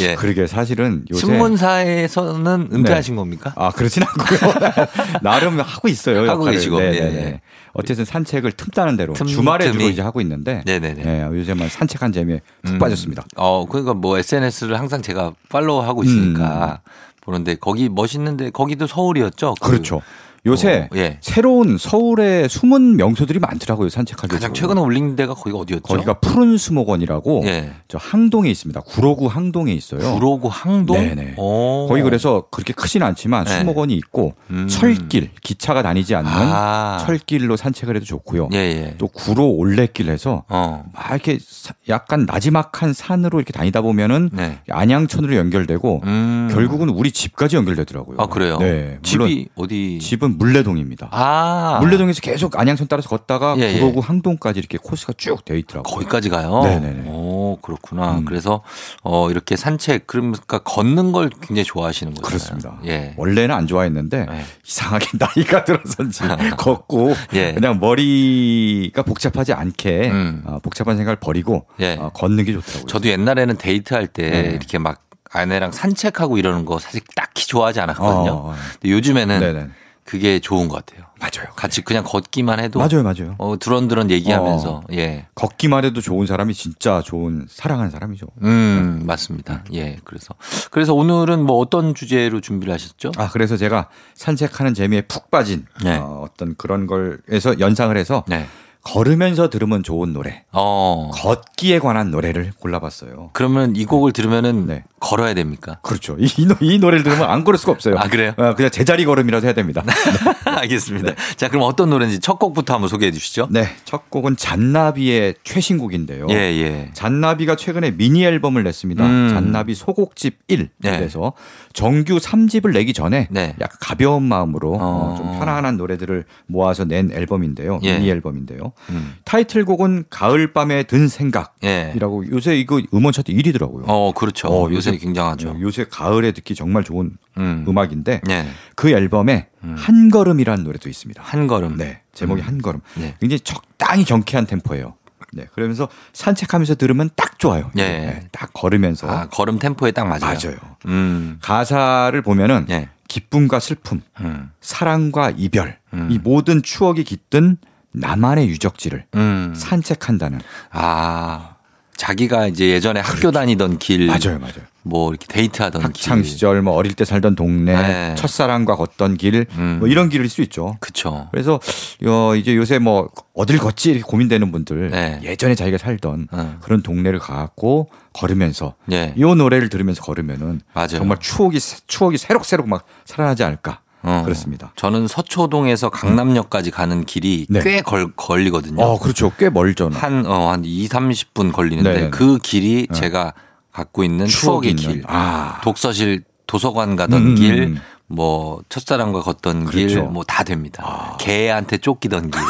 예. 그러게 사실은 요새 신문사에서는 은퇴하신 겁니까? 아 그렇진 않고요. 나름 하고 있어요. 하고. 계시고, 네, 예, 네, 예. 네. 어쨌든 산책을 틈따는 대로 틈- 주말에 주로. 이제 하고 있는데 네네네. 네, 요새만 산책한 재미에 푹 음. 빠졌습니다. 어, 그러니까 뭐 SNS를 항상 제가 팔로우하고 있으니까 보는데 거기 멋있는데 거기도 서울이었죠? 그 음. 그렇죠. 요새 어, 예. 새로운 서울의 숨은 명소들이 많더라고요 산책하기. 가장 최근에 올린 데가 거기가 어디였죠? 거기가 푸른 수목원이라고 예. 저 항동에 있습니다. 구로구 항동에 있어요. 구로구 항동? 네네. 오. 거기 그래서 그렇게 크진 않지만 네. 수목원이 있고 음. 철길 기차가 다니지 않는 아. 철길로 산책을 해도 좋고요. 예, 예. 또 구로 올레길 해서 어. 막 이렇게 사- 약간 나지막한 산으로 이렇게 다니다 보면은 네. 안양천으로 연결되고 음. 결국은 우리 집까지 연결되더라고요. 아, 그래요? 네. 집이 어디? 집은 물레동입니다. 아. 물레동에서 계속 안양천 따라서 걷다가 예, 예. 구로구 항동까지 이렇게 코스가 쭉 되어 있더라고요. 거기까지 가요? 네네네. 오, 그렇구나. 음. 그래서, 어, 이렇게 산책, 그러니까 걷는 걸 굉장히 좋아하시는 거죠. 그렇습니다. 예. 원래는 안 좋아했는데 네. 이상하게 나이가 들어서인지 걷고 예. 그냥 머리가 복잡하지 않게 음. 어, 복잡한 생각을 버리고 예. 어, 걷는 게 좋더라고요. 저도 옛날에는 데이트할 때 네. 이렇게 막 아내랑 산책하고 이러는 거 사실 딱히 좋아하지 않았거든요. 어, 어. 근데 요즘에는 네네. 그게 좋은 것 같아요. 맞아요. 같이 그냥 걷기만 해도 맞아요, 맞아요. 어, 두런두런 얘기하면서 어. 예. 걷기만 해도 좋은 사람이 진짜 좋은 사랑하는 사람이죠. 음, 맞습니다. 예. 그래서 그래서 오늘은 뭐 어떤 주제로 준비를 하셨죠? 아 그래서 제가 산책하는 재미에 푹 빠진 네. 어, 어떤 그런 걸에서 연상을 해서 네. 걸으면서 들으면 좋은 노래, 어. 걷기에 관한 노래를 골라봤어요. 그러면 이 곡을 들으면은 네. 걸어야 됩니까? 그렇죠. 이, 이, 노- 노래를 들으면 안 걸을 수가 없어요. 아, 그래요? 어, 그냥 제자리 걸음이라도 해야 됩니다. 알겠습니다. 자, 그럼 어떤 노래인지 첫 곡부터 한번 소개해 주시죠. 네, 첫 곡은 잔나비의 최신곡인데요. 예, 예. 잔나비가 최근에 미니 앨범을 냈습니다. 음. 잔나비 소곡집 1. 네. 그래서 정규 3집을 내기 전에 네. 약간 가벼운 마음으로 어. 어, 좀 편안한 노래들을 모아서 낸 앨범인데요. 예. 미니 앨범인데요. 음. 타이틀곡은 가을밤에 든 생각이라고 예. 요새 이거 음원 차트 1위더라고요. 어, 그렇죠. 어, 요새 요새- 굉장하죠. 요새 가을에 듣기 정말 좋은 음. 음. 악인데 예. 그 앨범에 한 걸음이라는 노래도 있습니다. 한 걸음. 네, 제목이 한 걸음. 네. 굉장히 적당히 경쾌한 템포예요. 네, 그러면서 산책하면서 들으면 딱 좋아요. 예. 네, 딱 걸으면서 아, 걸음 템포에 딱 맞아요. 맞아요. 음. 가사를 보면은 예. 기쁨과 슬픔, 음. 사랑과 이별, 음. 이 모든 추억이 깃든 나만의 유적지를 음. 산책한다는. 아. 자기가 이제 예전에 학교 다니던 길. 맞아요, 맞아요. 뭐 이렇게 데이트하던 학창 길. 시절, 뭐 어릴 때 살던 동네, 네. 첫사랑과 걷던 길, 음. 뭐 이런 길일 수 있죠. 그쵸. 그래서 어, 이제 요새 뭐 어딜 걷지 이렇게 고민되는 분들 네. 예전에 자기가 살던 어. 그런 동네를 가고 걸으면서 예. 이 노래를 들으면서 걸으면은 맞아요. 정말 추억이 추억이 새록새록 막 살아나지 않을까 어. 그렇습니다. 저는 서초동에서 강남역까지 가는 길이 네. 꽤 걸, 걸리거든요. 어 그렇죠 꽤 멀죠. 한, 어, 한 2, 30분 걸리는데 네네네. 그 길이 제가 갖고 있는 추억의 있는. 길. 아. 독서실 도서관 가던 음, 길, 음. 뭐 첫사랑과 걷던 길, 그렇죠. 뭐다 됩니다. 개한테 쫓기던 길.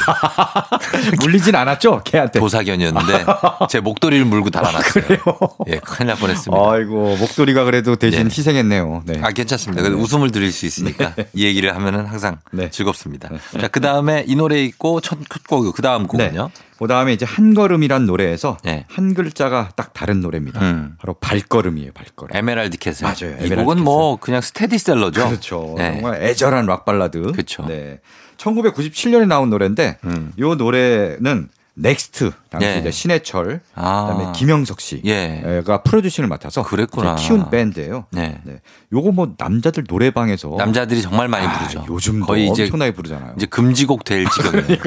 물리진 않았죠 개한테. 도사견이었는데 제 목도리를 물고 달아났어요. 예, 큰일 날 뻔했습니다. 아이고 목도리가 그래도 대신 네. 희생했네요. 네. 아, 괜찮습니다. 그래도 웃음을 드릴 수 있으니까 이 얘기를 하면은 항상 네. 즐겁습니다. 자, 그 다음에 이 노래 있고 첫, 첫 곡, 그 다음 곡은요? 그 다음에 이제 한 걸음이란 노래에서 네. 한 글자가 딱 다른 노래입니다. 음. 바로 발걸음이에요, 발걸음. 에메랄드 캐슬. 맞아요, 이 에메랄드 곡은 뭐 그냥 스테디셀러죠. 그렇죠. 네. 정말 애절한 락 발라드. 그렇죠. 네. 1997년에 나온 노래인데 음. 이 노래는 넥스트 당시 예. 이제 신해철 아. 그다음에 김영석 씨가 예. 프로듀싱을 맡아서 그랬구나. 키운 밴드예요. 네. 네. 요거 뭐 남자들 노래방에서 남자들이 정말 많이 아, 부르죠. 요즘도 거의 이제 엄청나게 부르잖아요. 이제 금지곡 될 지경이에요.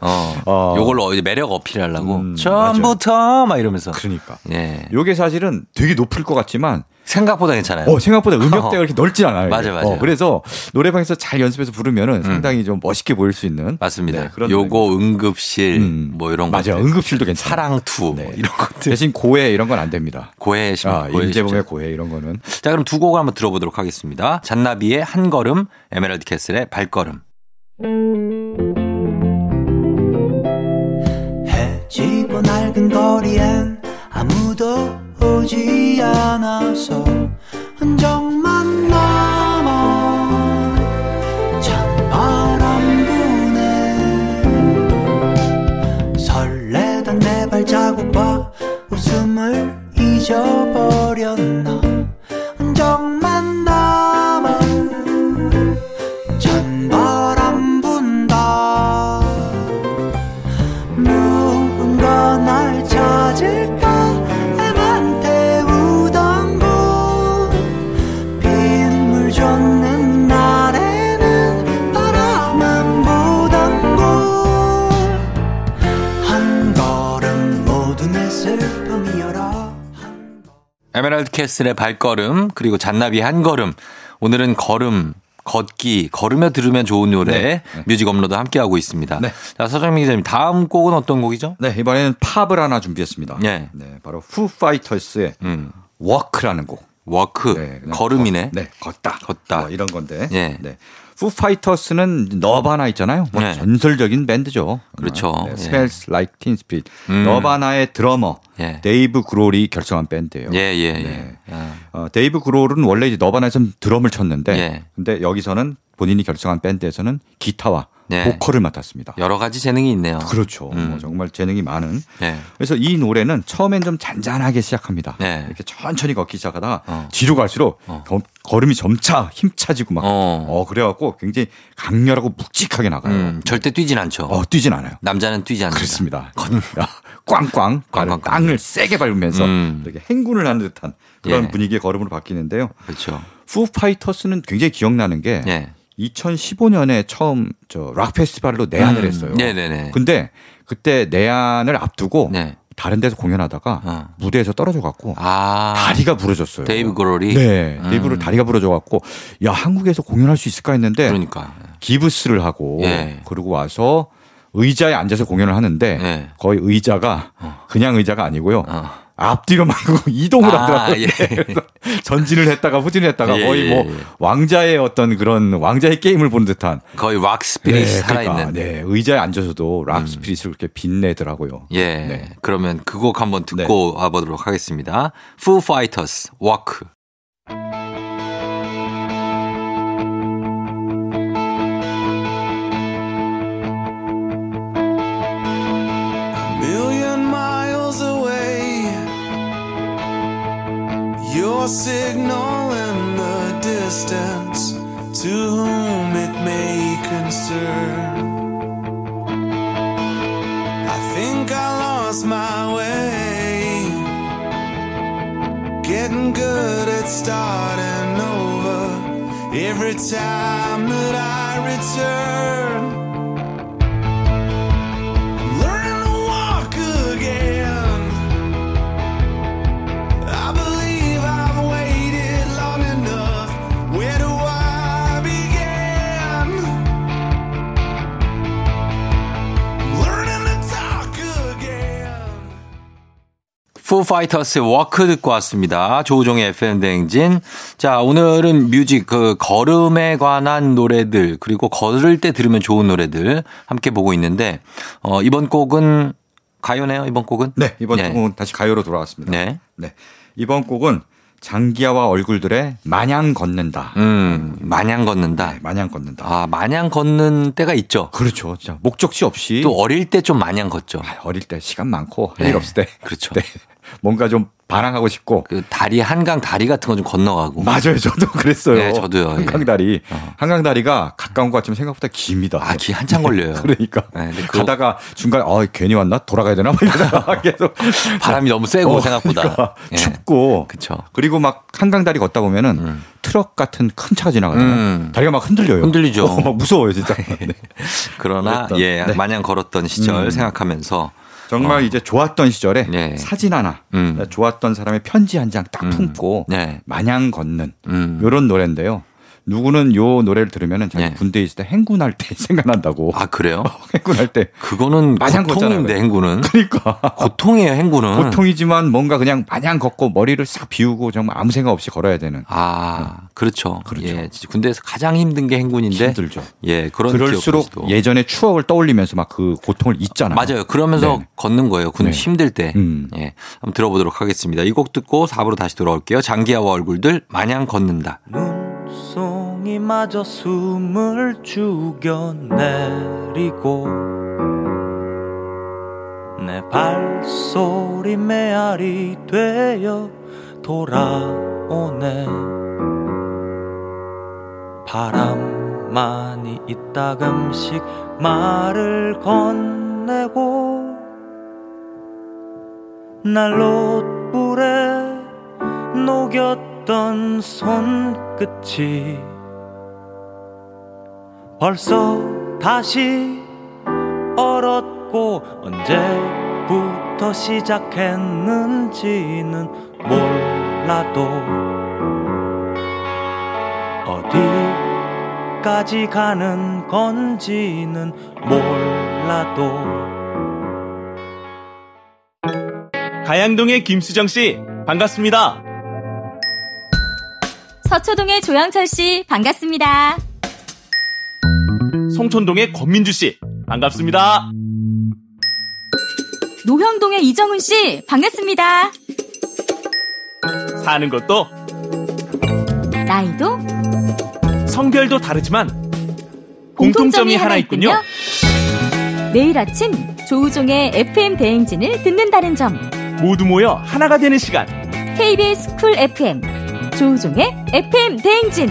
어. 어. 요걸 어, 이제 매력 어필하려고 음, 처음부터 막 이러면서. 그러니까 예. 요게 사실은 되게 높을 것 같지만 생각보다 괜찮아요. 어, 생각보다 음역대가 그렇게 넓진 않아요. 이게. 맞아요, 맞아요. 어, 그래서 노래방에서 잘 연습해서 부르면은 상당히 좀 멋있게 보일 수 있는 맞습니다. 네, 그런 요거 응급실 음. 뭐 이런 거. 맞아요. 응급실도 괜찮아요. 사랑투 네. 뭐 이런 것들. 대신 고해 이런 건 안 됩니다. 고해 심 아, 임재범의. 고해 이런 거는 자, 그럼 두 곡을 한번 들어보도록 하겠습니다. 잔나비의 한 걸음, 에메랄드 캐슬의 발걸음. 해지고 낡은 거리엔 아무도 오지 않아서 흔적 캐슬의 발걸음, 그리고 잔나비의 한 걸음. 오늘은 걸음, 걷기, 걸으며 들으면 좋은 노래, 네. 뮤직 업로드 함께 하고 있습니다. 네. 자, 서정민 기자님, 다음 곡은 어떤 곡이죠? 네 이번에는 팝을 하나 준비했습니다. 네. 네, 바로 푸 파이터스의 음, Walk라는 곡. Walk, 네, 걸음이네. 걷- 네, 걷다. 걷다. 뭐 이런 건데. 예. 네. 푸 파이터스는 너바나 있잖아요. 뭐 네. 전설적인 밴드죠. 그렇죠. 네, 예. Smells Like Teen Spirit. 음. 너바나의 드러머 예. 데이브 그롤이 결성한 밴드예요. 예, 예, 예. 네. 아, 어, 데이브 그롤은 원래 이제 너바나에서 드럼을 쳤는데, 예. 근데 여기서는 본인이 결성한 밴드에서는 기타와 네. 보컬을 맡았습니다. 여러 가지 재능이 있네요. 그렇죠. 음. 뭐 정말 재능이 많은. 네. 그래서 이 노래는 처음엔 좀 잔잔하게 시작합니다. 네. 이렇게 천천히 걷기 시작하다가 어. 뒤로 갈수록 어. 거- 걸음이 점차 힘차지고 막, 어. 어, 그래갖고 굉장히 강렬하고 묵직하게 나가요. 음, 절대 뛰진 않죠. 어, 뛰진 않아요. 남자는 뛰지 않는다. 그렇습니다. 야, 꽝꽝, 꽝 꽝꽝. 땅을 세게 밟으면서 음. 이렇게 행군을 하는 듯한 그런 예. 분위기의 걸음으로 바뀌는데요. 그렇죠. 푸 파이터스는 굉장히 기억나는 게 예. 2015년에 처음 저락 페스티벌로 내한을 음, 했어요. 네네네. 근데 그때 내한을 앞두고 네. 다른 데서 공연하다가 어. 무대에서 떨어져 갖고 아. 다리가 부러졌어요. 데이브 그롤이? 네. 음. 데이브 그롤 다리가 부러져 갖고 야, 한국에서 공연할 수 있을까 했는데 그러니까. 기부스를 하고 예. 그러고 와서 의자에 앉아서 공연을 하는데 예. 거의 의자가 그냥 의자가 아니고요. 어. 앞뒤로 막 이동을 아, 하더라고요. 예. 전진을 했다가 후진했다가 예, 거의 예, 뭐 예. 왕좌의 어떤 그런 왕좌의 게임을 보는 듯한 거의 rock spirit이 네, 살아있는. 그러니까, 네, 의자에 앉아서도 rock spirit을 그렇게 빛내더라고요. 예. 네. 그러면 그 곡 한번 듣고 와보도록 하겠습니다. Foo Fighters, Walk. Your signal in the distance, to whom it may concern. I think I lost my way, getting good at starting over every time that I return. Foo Fighters의 Walk 듣고 왔습니다. 조우종의 FM 대행진. 자, 오늘은 뮤직, 그, 걸음에 관한 노래들, 그리고 걸을 때 들으면 좋은 노래들 함께 보고 있는데, 어, 이번 곡은 가요네요, 이번 곡은? 네, 이번 네. 곡은 다시 가요로 돌아왔습니다. 네. 이번 곡은 장기하와 얼굴들의 마냥 걷는다. 음, 마냥 걷는다. 네, 마냥 걷는다. 아, 마냥 걷는 때가 있죠. 그렇죠. 진짜 목적지 없이 또 어릴 때 좀 마냥 걷죠. 아, 어릴 때 시간 많고 할 네, 일 없을 때 그렇죠. 네. 뭔가 좀 반항하고 싶고 그 다리, 한강 다리 같은 거 좀 건너가고. 맞아요. 저도 그랬어요. 네, 저도요. 예. 한강 다리. 어. 한강 다리가 가까운 것 같지만 생각보다 깁니다. 아, 기 한참 걸려요. 그러니까 네, 그거- 가다가 중간에 어 괜히 왔나 돌아가야 되나 막 이러다가 계속 바람이 너무 세고 어, 생각보다. 그러니까 예. 춥고 그쵸. 그리고 막 한강 다리 걷다 보면은 음. 트럭 같은 큰 차가 지나가잖아요. 음. 다리가 막 흔들려요. 흔들리죠. 어, 막 무서워요 진짜. 네. 그러나 그랬던, 예 네. 마냥 걸었던 시절 음. 생각하면서 정말 어. 이제 좋았던 시절에 네. 사진 하나, 음. 좋았던 사람의 편지 한 장딱 음. 품고 네. 마냥 걷는 음. 요런 노래인데요. 누구는 요 노래를 들으면은 자기 네. 군대에 있을 때 행군할 때 생각난다고. 아 그래요? 행군할 때. 그거는 마냥 고통인데. 행군은 그러니까 고통이에요 행군은. 고통이지만 뭔가 그냥 마냥 걷고 머리를 싹 비우고 정말 아무 생각 없이 걸어야 되는. 아 그렇죠. 그렇죠. 예, 진짜 군대에서 가장 힘든 게 행군인데. 힘들죠. 예 그런 그럴수록 기억도. 예전의 추억을 떠올리면서 막 그 고통을 잊잖아요. 맞아요. 그러면서 네. 걷는 거예요. 군 네. 힘들 때. 음. 예. 한번 들어보도록 하겠습니다. 이 곡 듣고 4부로 다시 돌아올게요. 장기하와 얼굴들 마냥 걷는다. 눈송이 마저 숨을 죽여 내리고 내 발소리 메아리 되어 돌아오네. 바람만이 이따금씩 말을 건네고 난롯불에 녹였 던 손끝이 벌써 다시 얼었고 언제부터 시작했는지는 몰라도 어디까지 가는 건지는 몰라도 가양동의 김수정 씨 반갑습니다. 서초동의 조영철 씨 반갑습니다. 송촌동의 권민주 씨 반갑습니다. 노형동의 이정훈 씨 반갑습니다. 사는 것도 나이도 성별도 다르지만 공통점이 하나 있군요. 매일 아침 조우종의 FM 대행진을 듣는다는 점. 모두 모여 하나가 되는 시간. KBS 쿨 FM 조우종의 FM 대행진.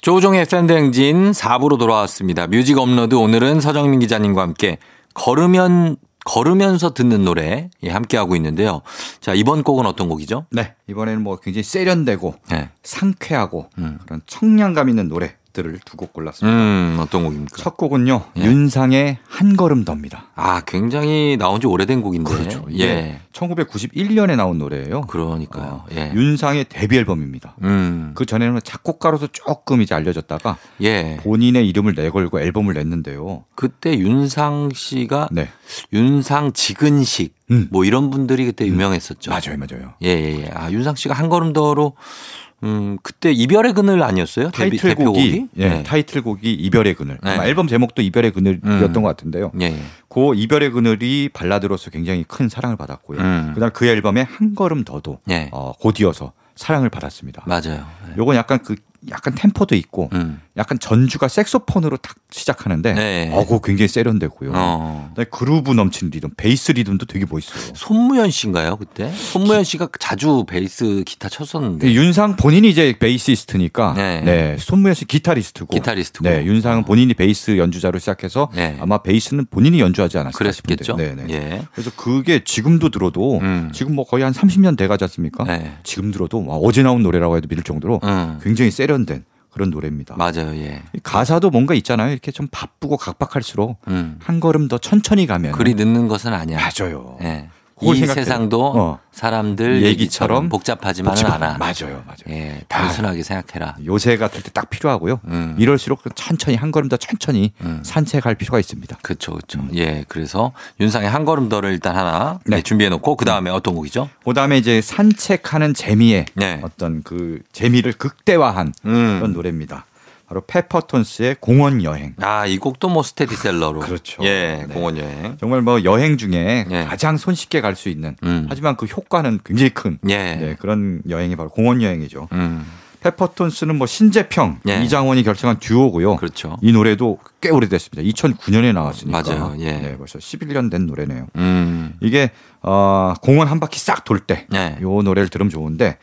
조우종의 FM대행진 4부로 돌아왔습니다. 뮤직 업로드 오늘은 서정민 기자님과 함께 걸으면 걸으면서 듣는 노래 예, 함께 하고 있는데요. 자, 이번 곡은 어떤 곡이죠? 네. 이번에는 뭐 굉장히 세련되고 네. 상쾌하고 음. 그런 청량감 있는 노래 들을 두 곡 골랐습니다. 음, 어떤 곡입니까? 첫 곡은요. 예. 윤상의 한 걸음 더입니다. 아, 굉장히 나온 지 오래된 곡인데. 그렇죠. 예. 예. 1991년에 나온 노래예요. 그러니까요. 예. 윤상의 데뷔 앨범입니다. 음. 그 전에는 작곡가로서 조금 이제 알려졌다가 예. 본인의 이름을 내걸고 앨범을 냈는데요. 그때 윤상 씨가 네. 윤상 지근식 음. 뭐 이런 분들이 그때 유명했었죠. 맞아요, 맞아요. 예, 예, 예. 아, 윤상 씨가 한 걸음 더로 음, 그때 이별의 그늘 아니었어요? 타이틀곡이? 예, 네. 타이틀곡이 이별의 그늘. 네. 앨범 제목도 이별의 그늘이었던 음. 것 같은데요. 예, 예. 그 이별의 그늘이 발라드로서 굉장히 큰 사랑을 받았고요. 음. 그다음 그 앨범에 한 걸음 더도 예. 어, 곧이어서 사랑을 받았습니다. 맞아요. 예. 요건 약간 그 약간 템포도 있고 음. 약간 전주가 색소폰으로 딱 시작하는데 네. 어, 그거 굉장히 세련되고요. 어. 그루브 넘치는 리듬, 베이스 리듬도 되게 멋있어요. 손무현 씨인가요, 그때? 손무현 씨가 자주 베이스 기타 쳤었는데. 윤상 본인이 이제 베이시스트니까 네. 네. 손무현 씨 기타리스트고 기타리스트고. 네, 윤상은 본인이 베이스 연주자로 시작해서 네. 아마 베이스는 본인이 연주하지 않았을까 그랬겠죠? 싶은데. 네, 네. 예. 그래서 그게 지금도 들어도 음. 지금 뭐 거의 한 30년 돼 가지 않습니까? 네. 지금 들어도 와, 어제 나온 노래라고 해도 믿을 정도로 음. 굉장히 세련된 그런 노래입니다. 맞아요, 예. 이 가사도 뭔가 있잖아요. 이렇게 좀 바쁘고 각박할수록 음. 한 걸음 더 천천히 가면 그리 늦는 것은 아니야. 맞아요. 예. 이 생각해요. 세상도 어. 사람들 얘기처럼 얘기처럼 복잡하지만은 복잡- 않아. 맞아요, 맞아요. 예, 단순하게 생각해라. 요새 같을 때 딱 필요하고요. 음. 이럴수록 천천히 한 걸음 더 천천히 음. 산책할 필요가 있습니다. 그렇죠, 그렇죠. 예, 그래서 윤상의 한 걸음 더를 일단 하나 네. 네, 준비해 놓고 그 다음에 어떤 곡이죠? 그 다음에 이제 산책하는 재미에 네. 어떤 그 재미를 극대화한 음. 그런 노래입니다. 바로 페퍼톤스의 공원 여행. 아, 이 곡도 뭐 스테디셀러로. 그렇죠. 예, 네. 공원 여행. 정말 뭐 여행 중에 예. 가장 손쉽게 갈 수 있는 음. 하지만 그 효과는 굉장히 큰 예. 네, 그런 여행이 바로 공원 여행이죠. 음, 페퍼톤스는 뭐 신재평, 예. 이장원이 결성한 듀오고요. 그렇죠. 이 노래도 꽤 오래됐습니다. 2009년에 나왔으니까. 맞아요. 예. 네, 벌써 11년 된 노래네요. 음, 이게 어, 공원 한 바퀴 싹 돌때 네. 요 노래를 들으면 좋은데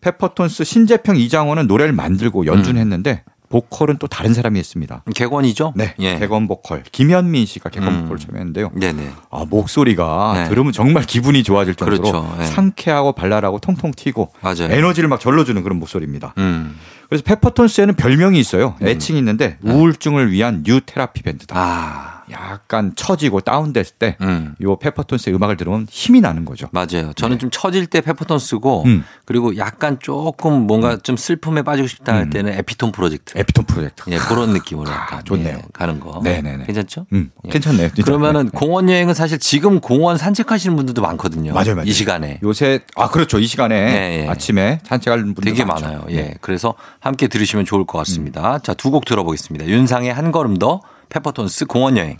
페퍼톤스 신재평 이장원은 노래를 만들고 연주는 했는데 보컬은 또 다른 사람이 했습니다. 객원이죠? 네, 예. 객원 보컬 김현민 씨가 객원 음. 보컬 참여했는데요. 네네. 아, 목소리가 네. 들으면 정말 기분이 좋아질 정도로 그렇죠. 네. 상쾌하고 발랄하고 통통 튀고 맞아요. 에너지를 막 절로주는 그런 목소리입니다. 음. 그래서 페퍼톤스에는 별명이 있어요. 애칭이 있는데 우울증을 위한 new therapy 밴드다. 아, 약간 처지고 다운됐을 때 음. 요 페퍼톤스의 음악을 들으면 힘이 나는 거죠. 맞아요. 저는 좀 처질 때 페퍼톤스고 음. 그리고 약간 조금 뭔가 좀 슬픔에 빠지고 싶다 할 때는 에피톤 프로젝트. 에피톤 프로젝트. 예, 그런 느낌으로 약간 아, 좋네요. 예, 가는 거. 네네네. 괜찮죠? 음, 예. 괜찮네요. 진짜. 그러면은 네, 네. 공원 여행은 사실 지금 공원 산책하시는 분들도 많거든요. 맞아요, 맞아요. 이 시간에. 요새 아 그렇죠 이 시간에 네, 예. 아침에 산책하는 분들 되게 많아요. 예. 그래서 함께 들으시면 좋을 것 같습니다. 자, 두 곡 들어보겠습니다. 윤상의 한 걸음 더, 페퍼톤스 공원 여행.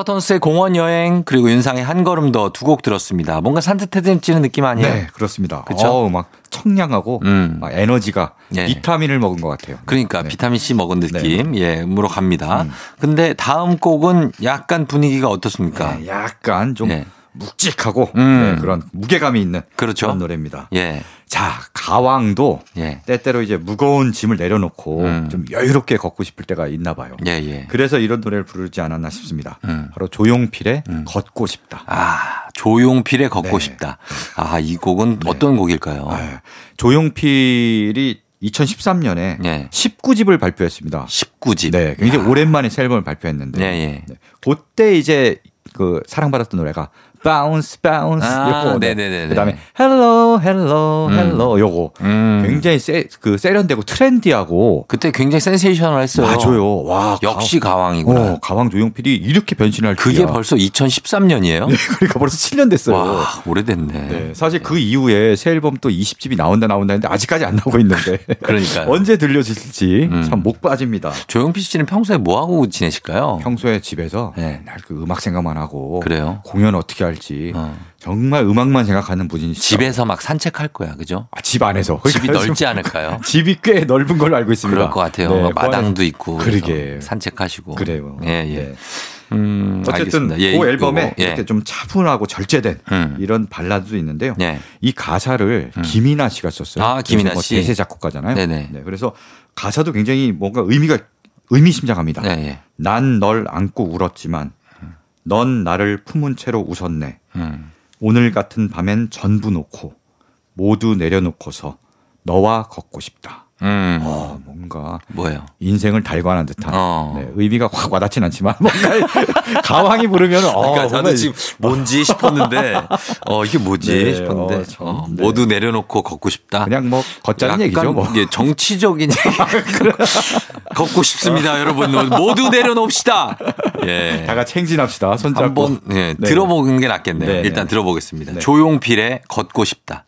페퍼톤스의 공원 여행, 그리고 윤상의 한 걸음 더 두 곡 들었습니다. 뭔가 산뜻해지는 느낌 아니에요? 네 그렇습니다. 어우, 막 청량하고 음. 막 에너지가 예. 비타민을 먹은 것 같아요. 그러니까 네. 비타민 C 먹은 느낌, 예, 음으로 갑니다. 음. 근데 다음 곡은 약간 분위기가 어떻습니까? 네, 약간 좀 예. 묵직하고 음. 네, 그런 무게감이 있는 그렇죠. 그런 노래입니다. 예, 자 가왕도 예, 때때로 이제 무거운 짐을 내려놓고 음. 좀 여유롭게 걷고 싶을 때가 있나 봐요. 예, 예. 그래서 이런 노래를 부르지 않았나 싶습니다. 음. 바로 조용필의 음. 걷고 싶다. 아, 조용필의 걷고 네. 싶다. 아, 이 곡은 어떤 곡일까요? 아, 조용필이 2013년에 예. 19집을 발표했습니다. 19집. 네, 굉장히 오랜만에 새 앨범을 발표했는데 예, 예. 네, 그때 이제 그 사랑받았던 노래가 Bounce Bounce 아, 요거 네네네네. 그다음에 Hello Hello 음. Hello 요거 음. 굉장히 세, 그 세련되고 트렌디하고 그때 굉장히 센세이셔널 했어요. 맞아요. 와 역시 가, 가왕이구나. 어, 가왕 조용필이 이렇게 변신할 그게 줄이야. 벌써 2013년이에요? 그러니까 벌써 7년 됐어요. 와, 오래됐네. 네, 사실 그 이후에 새 앨범 또 20집이 나온다 나온다 했는데 아직까지 안 나오고 있는데 그러니까요. 언제 들려질지 음. 참 목 빠집니다. 조용필 씨는 평소에 뭐 하고 지내실까요? 평소에 집에서 네. 맨날 그 음악 생각만 하고 그래요? 공연 어떻게 할지 어. 정말 음악만 생각하는 분이 집에서 막 산책할 거야, 그죠? 아, 집 안에서 집이 그러니까 넓지 않을까요? 집이 꽤 넓은 걸로 알고 있습니다. 그럴 것 같아요. 네, 막 마당도 있고. 그러게 산책하시고. 그래요. 예, 예. 네. 음, 어쨌든 알겠습니다. 예, 그 앨범에 요거, 예. 이렇게 좀 차분하고 절제된 음. 이런 발라드도 있는데요. 예. 이 가사를 김이나 씨가 썼어요. 아, 김이나 뭐 씨. 대세 작곡가잖아요. 네네. 네, 그래서 가사도 굉장히 뭔가 의미가 의미심장합니다. 예, 예. 난널 안고 울었지만 넌 나를 품은 채로 웃었네. 음. 오늘 같은 밤엔 전부 놓고 모두 내려놓고서 너와 걷고 싶다. 음. 어, 뭔가 뭐예요? 인생을 달관한 듯한 어. 네, 의미가 확 와닿진 않지만 뭔가 가왕이 부르면 어, 그러니까 나도 지금 뭔지 싶었는데 어 이게 뭐지 네, 싶었는데 어, 참, 어, 네. 모두 내려놓고 걷고 싶다. 그냥 뭐 걷자는 얘기죠. 뭐. 예, 정치적인. 걷고 싶습니다, 여러분. 모두 내려놓읍시다. 예. 다 같이 행진합시다. 손잡고. 한번 예, 네. 들어보는 게 낫겠네요. 네, 일단 네. 들어보겠습니다. 네. 조용필의 걷고 싶다.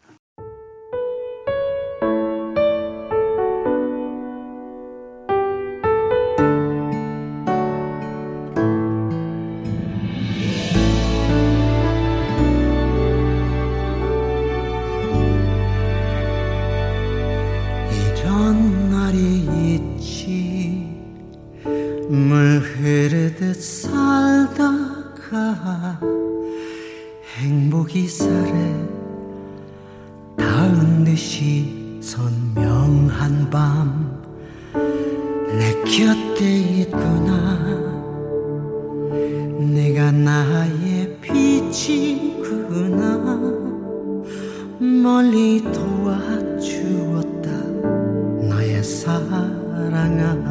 곁에 있구나 내가 나의 빛이구나 멀리 도와주었다 너의 사랑아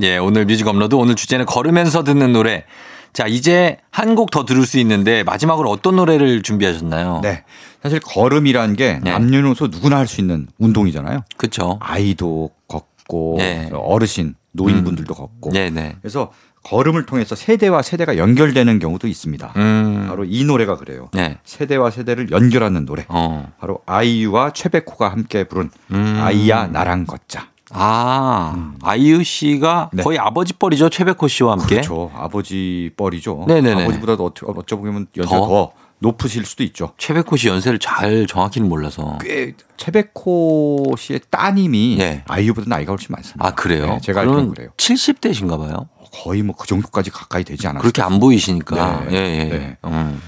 예, 오늘 뮤직 업로드 오늘 주제는 걸으면서 듣는 노래. 자, 이제 한 곡 더 들을 수 있는데 마지막으로 어떤 노래를 준비하셨나요? 네. 사실 걸음이라는 게 네. 남녀노소 누구나 할 수 있는 운동이잖아요. 그렇죠. 아이도 걷고 네. 어르신, 노인분들도 걷고. 네, 네. 그래서 걸음을 통해서 세대와 세대가 연결되는 경우도 있습니다. 음. 바로 이 노래가 그래요. 네. 세대와 세대를 연결하는 노래. 어. 바로 아이유와 최백호가 함께 부른 음. 아이야 나랑 걷자. 아, 아이유 씨가 네. 거의 아버지 뻘이죠. 최백호 씨와 함께. 그렇죠. 아버지 뻘이죠. 네네네. 아버지보다도 어쩌, 어쩌 보면 연세 더? 더? 높으실 수도 있죠. 최백호 씨 연세를 잘 정확히는 몰라서. 꽤 최백호 씨의 따님이 네. 아이유보다 나이가 훨씬 많습니다. 아, 그래요? 네, 제가 알기로는 그러면 그래요. 70대신가 봐요. 거의 뭐 그 정도까지 가까이 되지 않았어요. 그렇게 안 보이시니까. 네. 예, 예. 네. 음.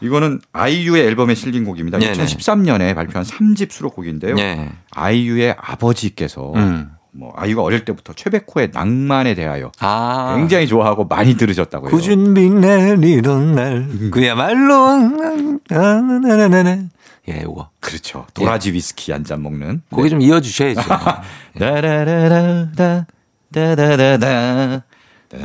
이거는 아이유의 앨범에 실린 곡입니다. 네네. 2013년에 발표한 3집 수록곡인데요. 네. 아이유의 아버지께서 음. 뭐 아이유가 어릴 때부터 최백호의 낭만에 대하여 아. 굉장히 좋아하고 많이 들으셨다고요. 그 준비 내리던 날. 그야말로. 나나나나나. 예, 요거. 그렇죠. 도라지 위스키 한 잔 먹는. 거기 좀 이어 주셔야죠. 다라라라다 다다다다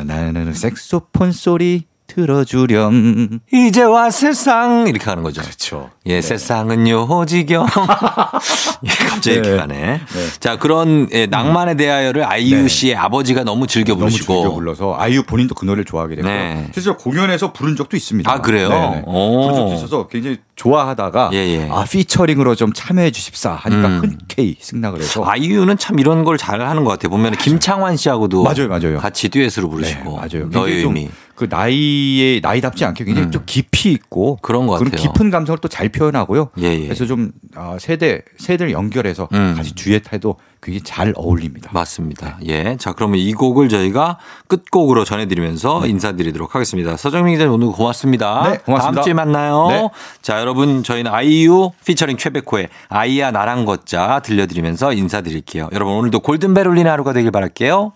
나는 색소폰 소리 들어주렴. 이제와 세상. 이렇게 하는 거죠. 그렇죠. 예, 세상은 요지경. 예, 갑자기 이렇게 네. 가네. 자, 그런 예, 낭만에 대하여를 아이유 네. 씨의 아버지가 너무 즐겨 너무 부르시고. 즐겨 불러서 아이유 본인도 그 노래를 좋아하게 됐고요. 네. 실제로 공연에서 부른 적도 있습니다. 아, 그래요? 부른 적도 있어서 굉장히 좋아하다가 예, 예. 아 피처링으로 좀 참여해 주십사 하니까 음. 흔쾌히 승낙을 해서 아이유는 참 이런 걸 잘 하는 것 같아요. 보면 김창완 씨하고도 맞아요, 맞아요. 같이 듀엣으로 네, 부르시고. 맞아요. 너의 의미. 그 나이에 나이답지 않게 굉장히 음. 좀 깊이 있고 그런 것 같아요. 깊은 감성을 또 잘 표현하고요. 예, 예. 그래서 좀 아, 세대 세대를 연결해서 음. 같이 듀엣해도 굉장히 잘 어울립니다. 맞습니다. 예. 자, 그러면 이 곡을 저희가 끝곡으로 전해드리면서 인사드리도록 하겠습니다. 서정민 기자님 오늘 고맙습니다. 네, 고맙습니다. 다음 주에 만나요. 네. 자, 여러분 저희는 아이유 피처링 최백호의 아이야 나랑 걷자 들려드리면서 인사드릴게요. 여러분 오늘도 골든벨 울리는 하루가 되길 바랄게요.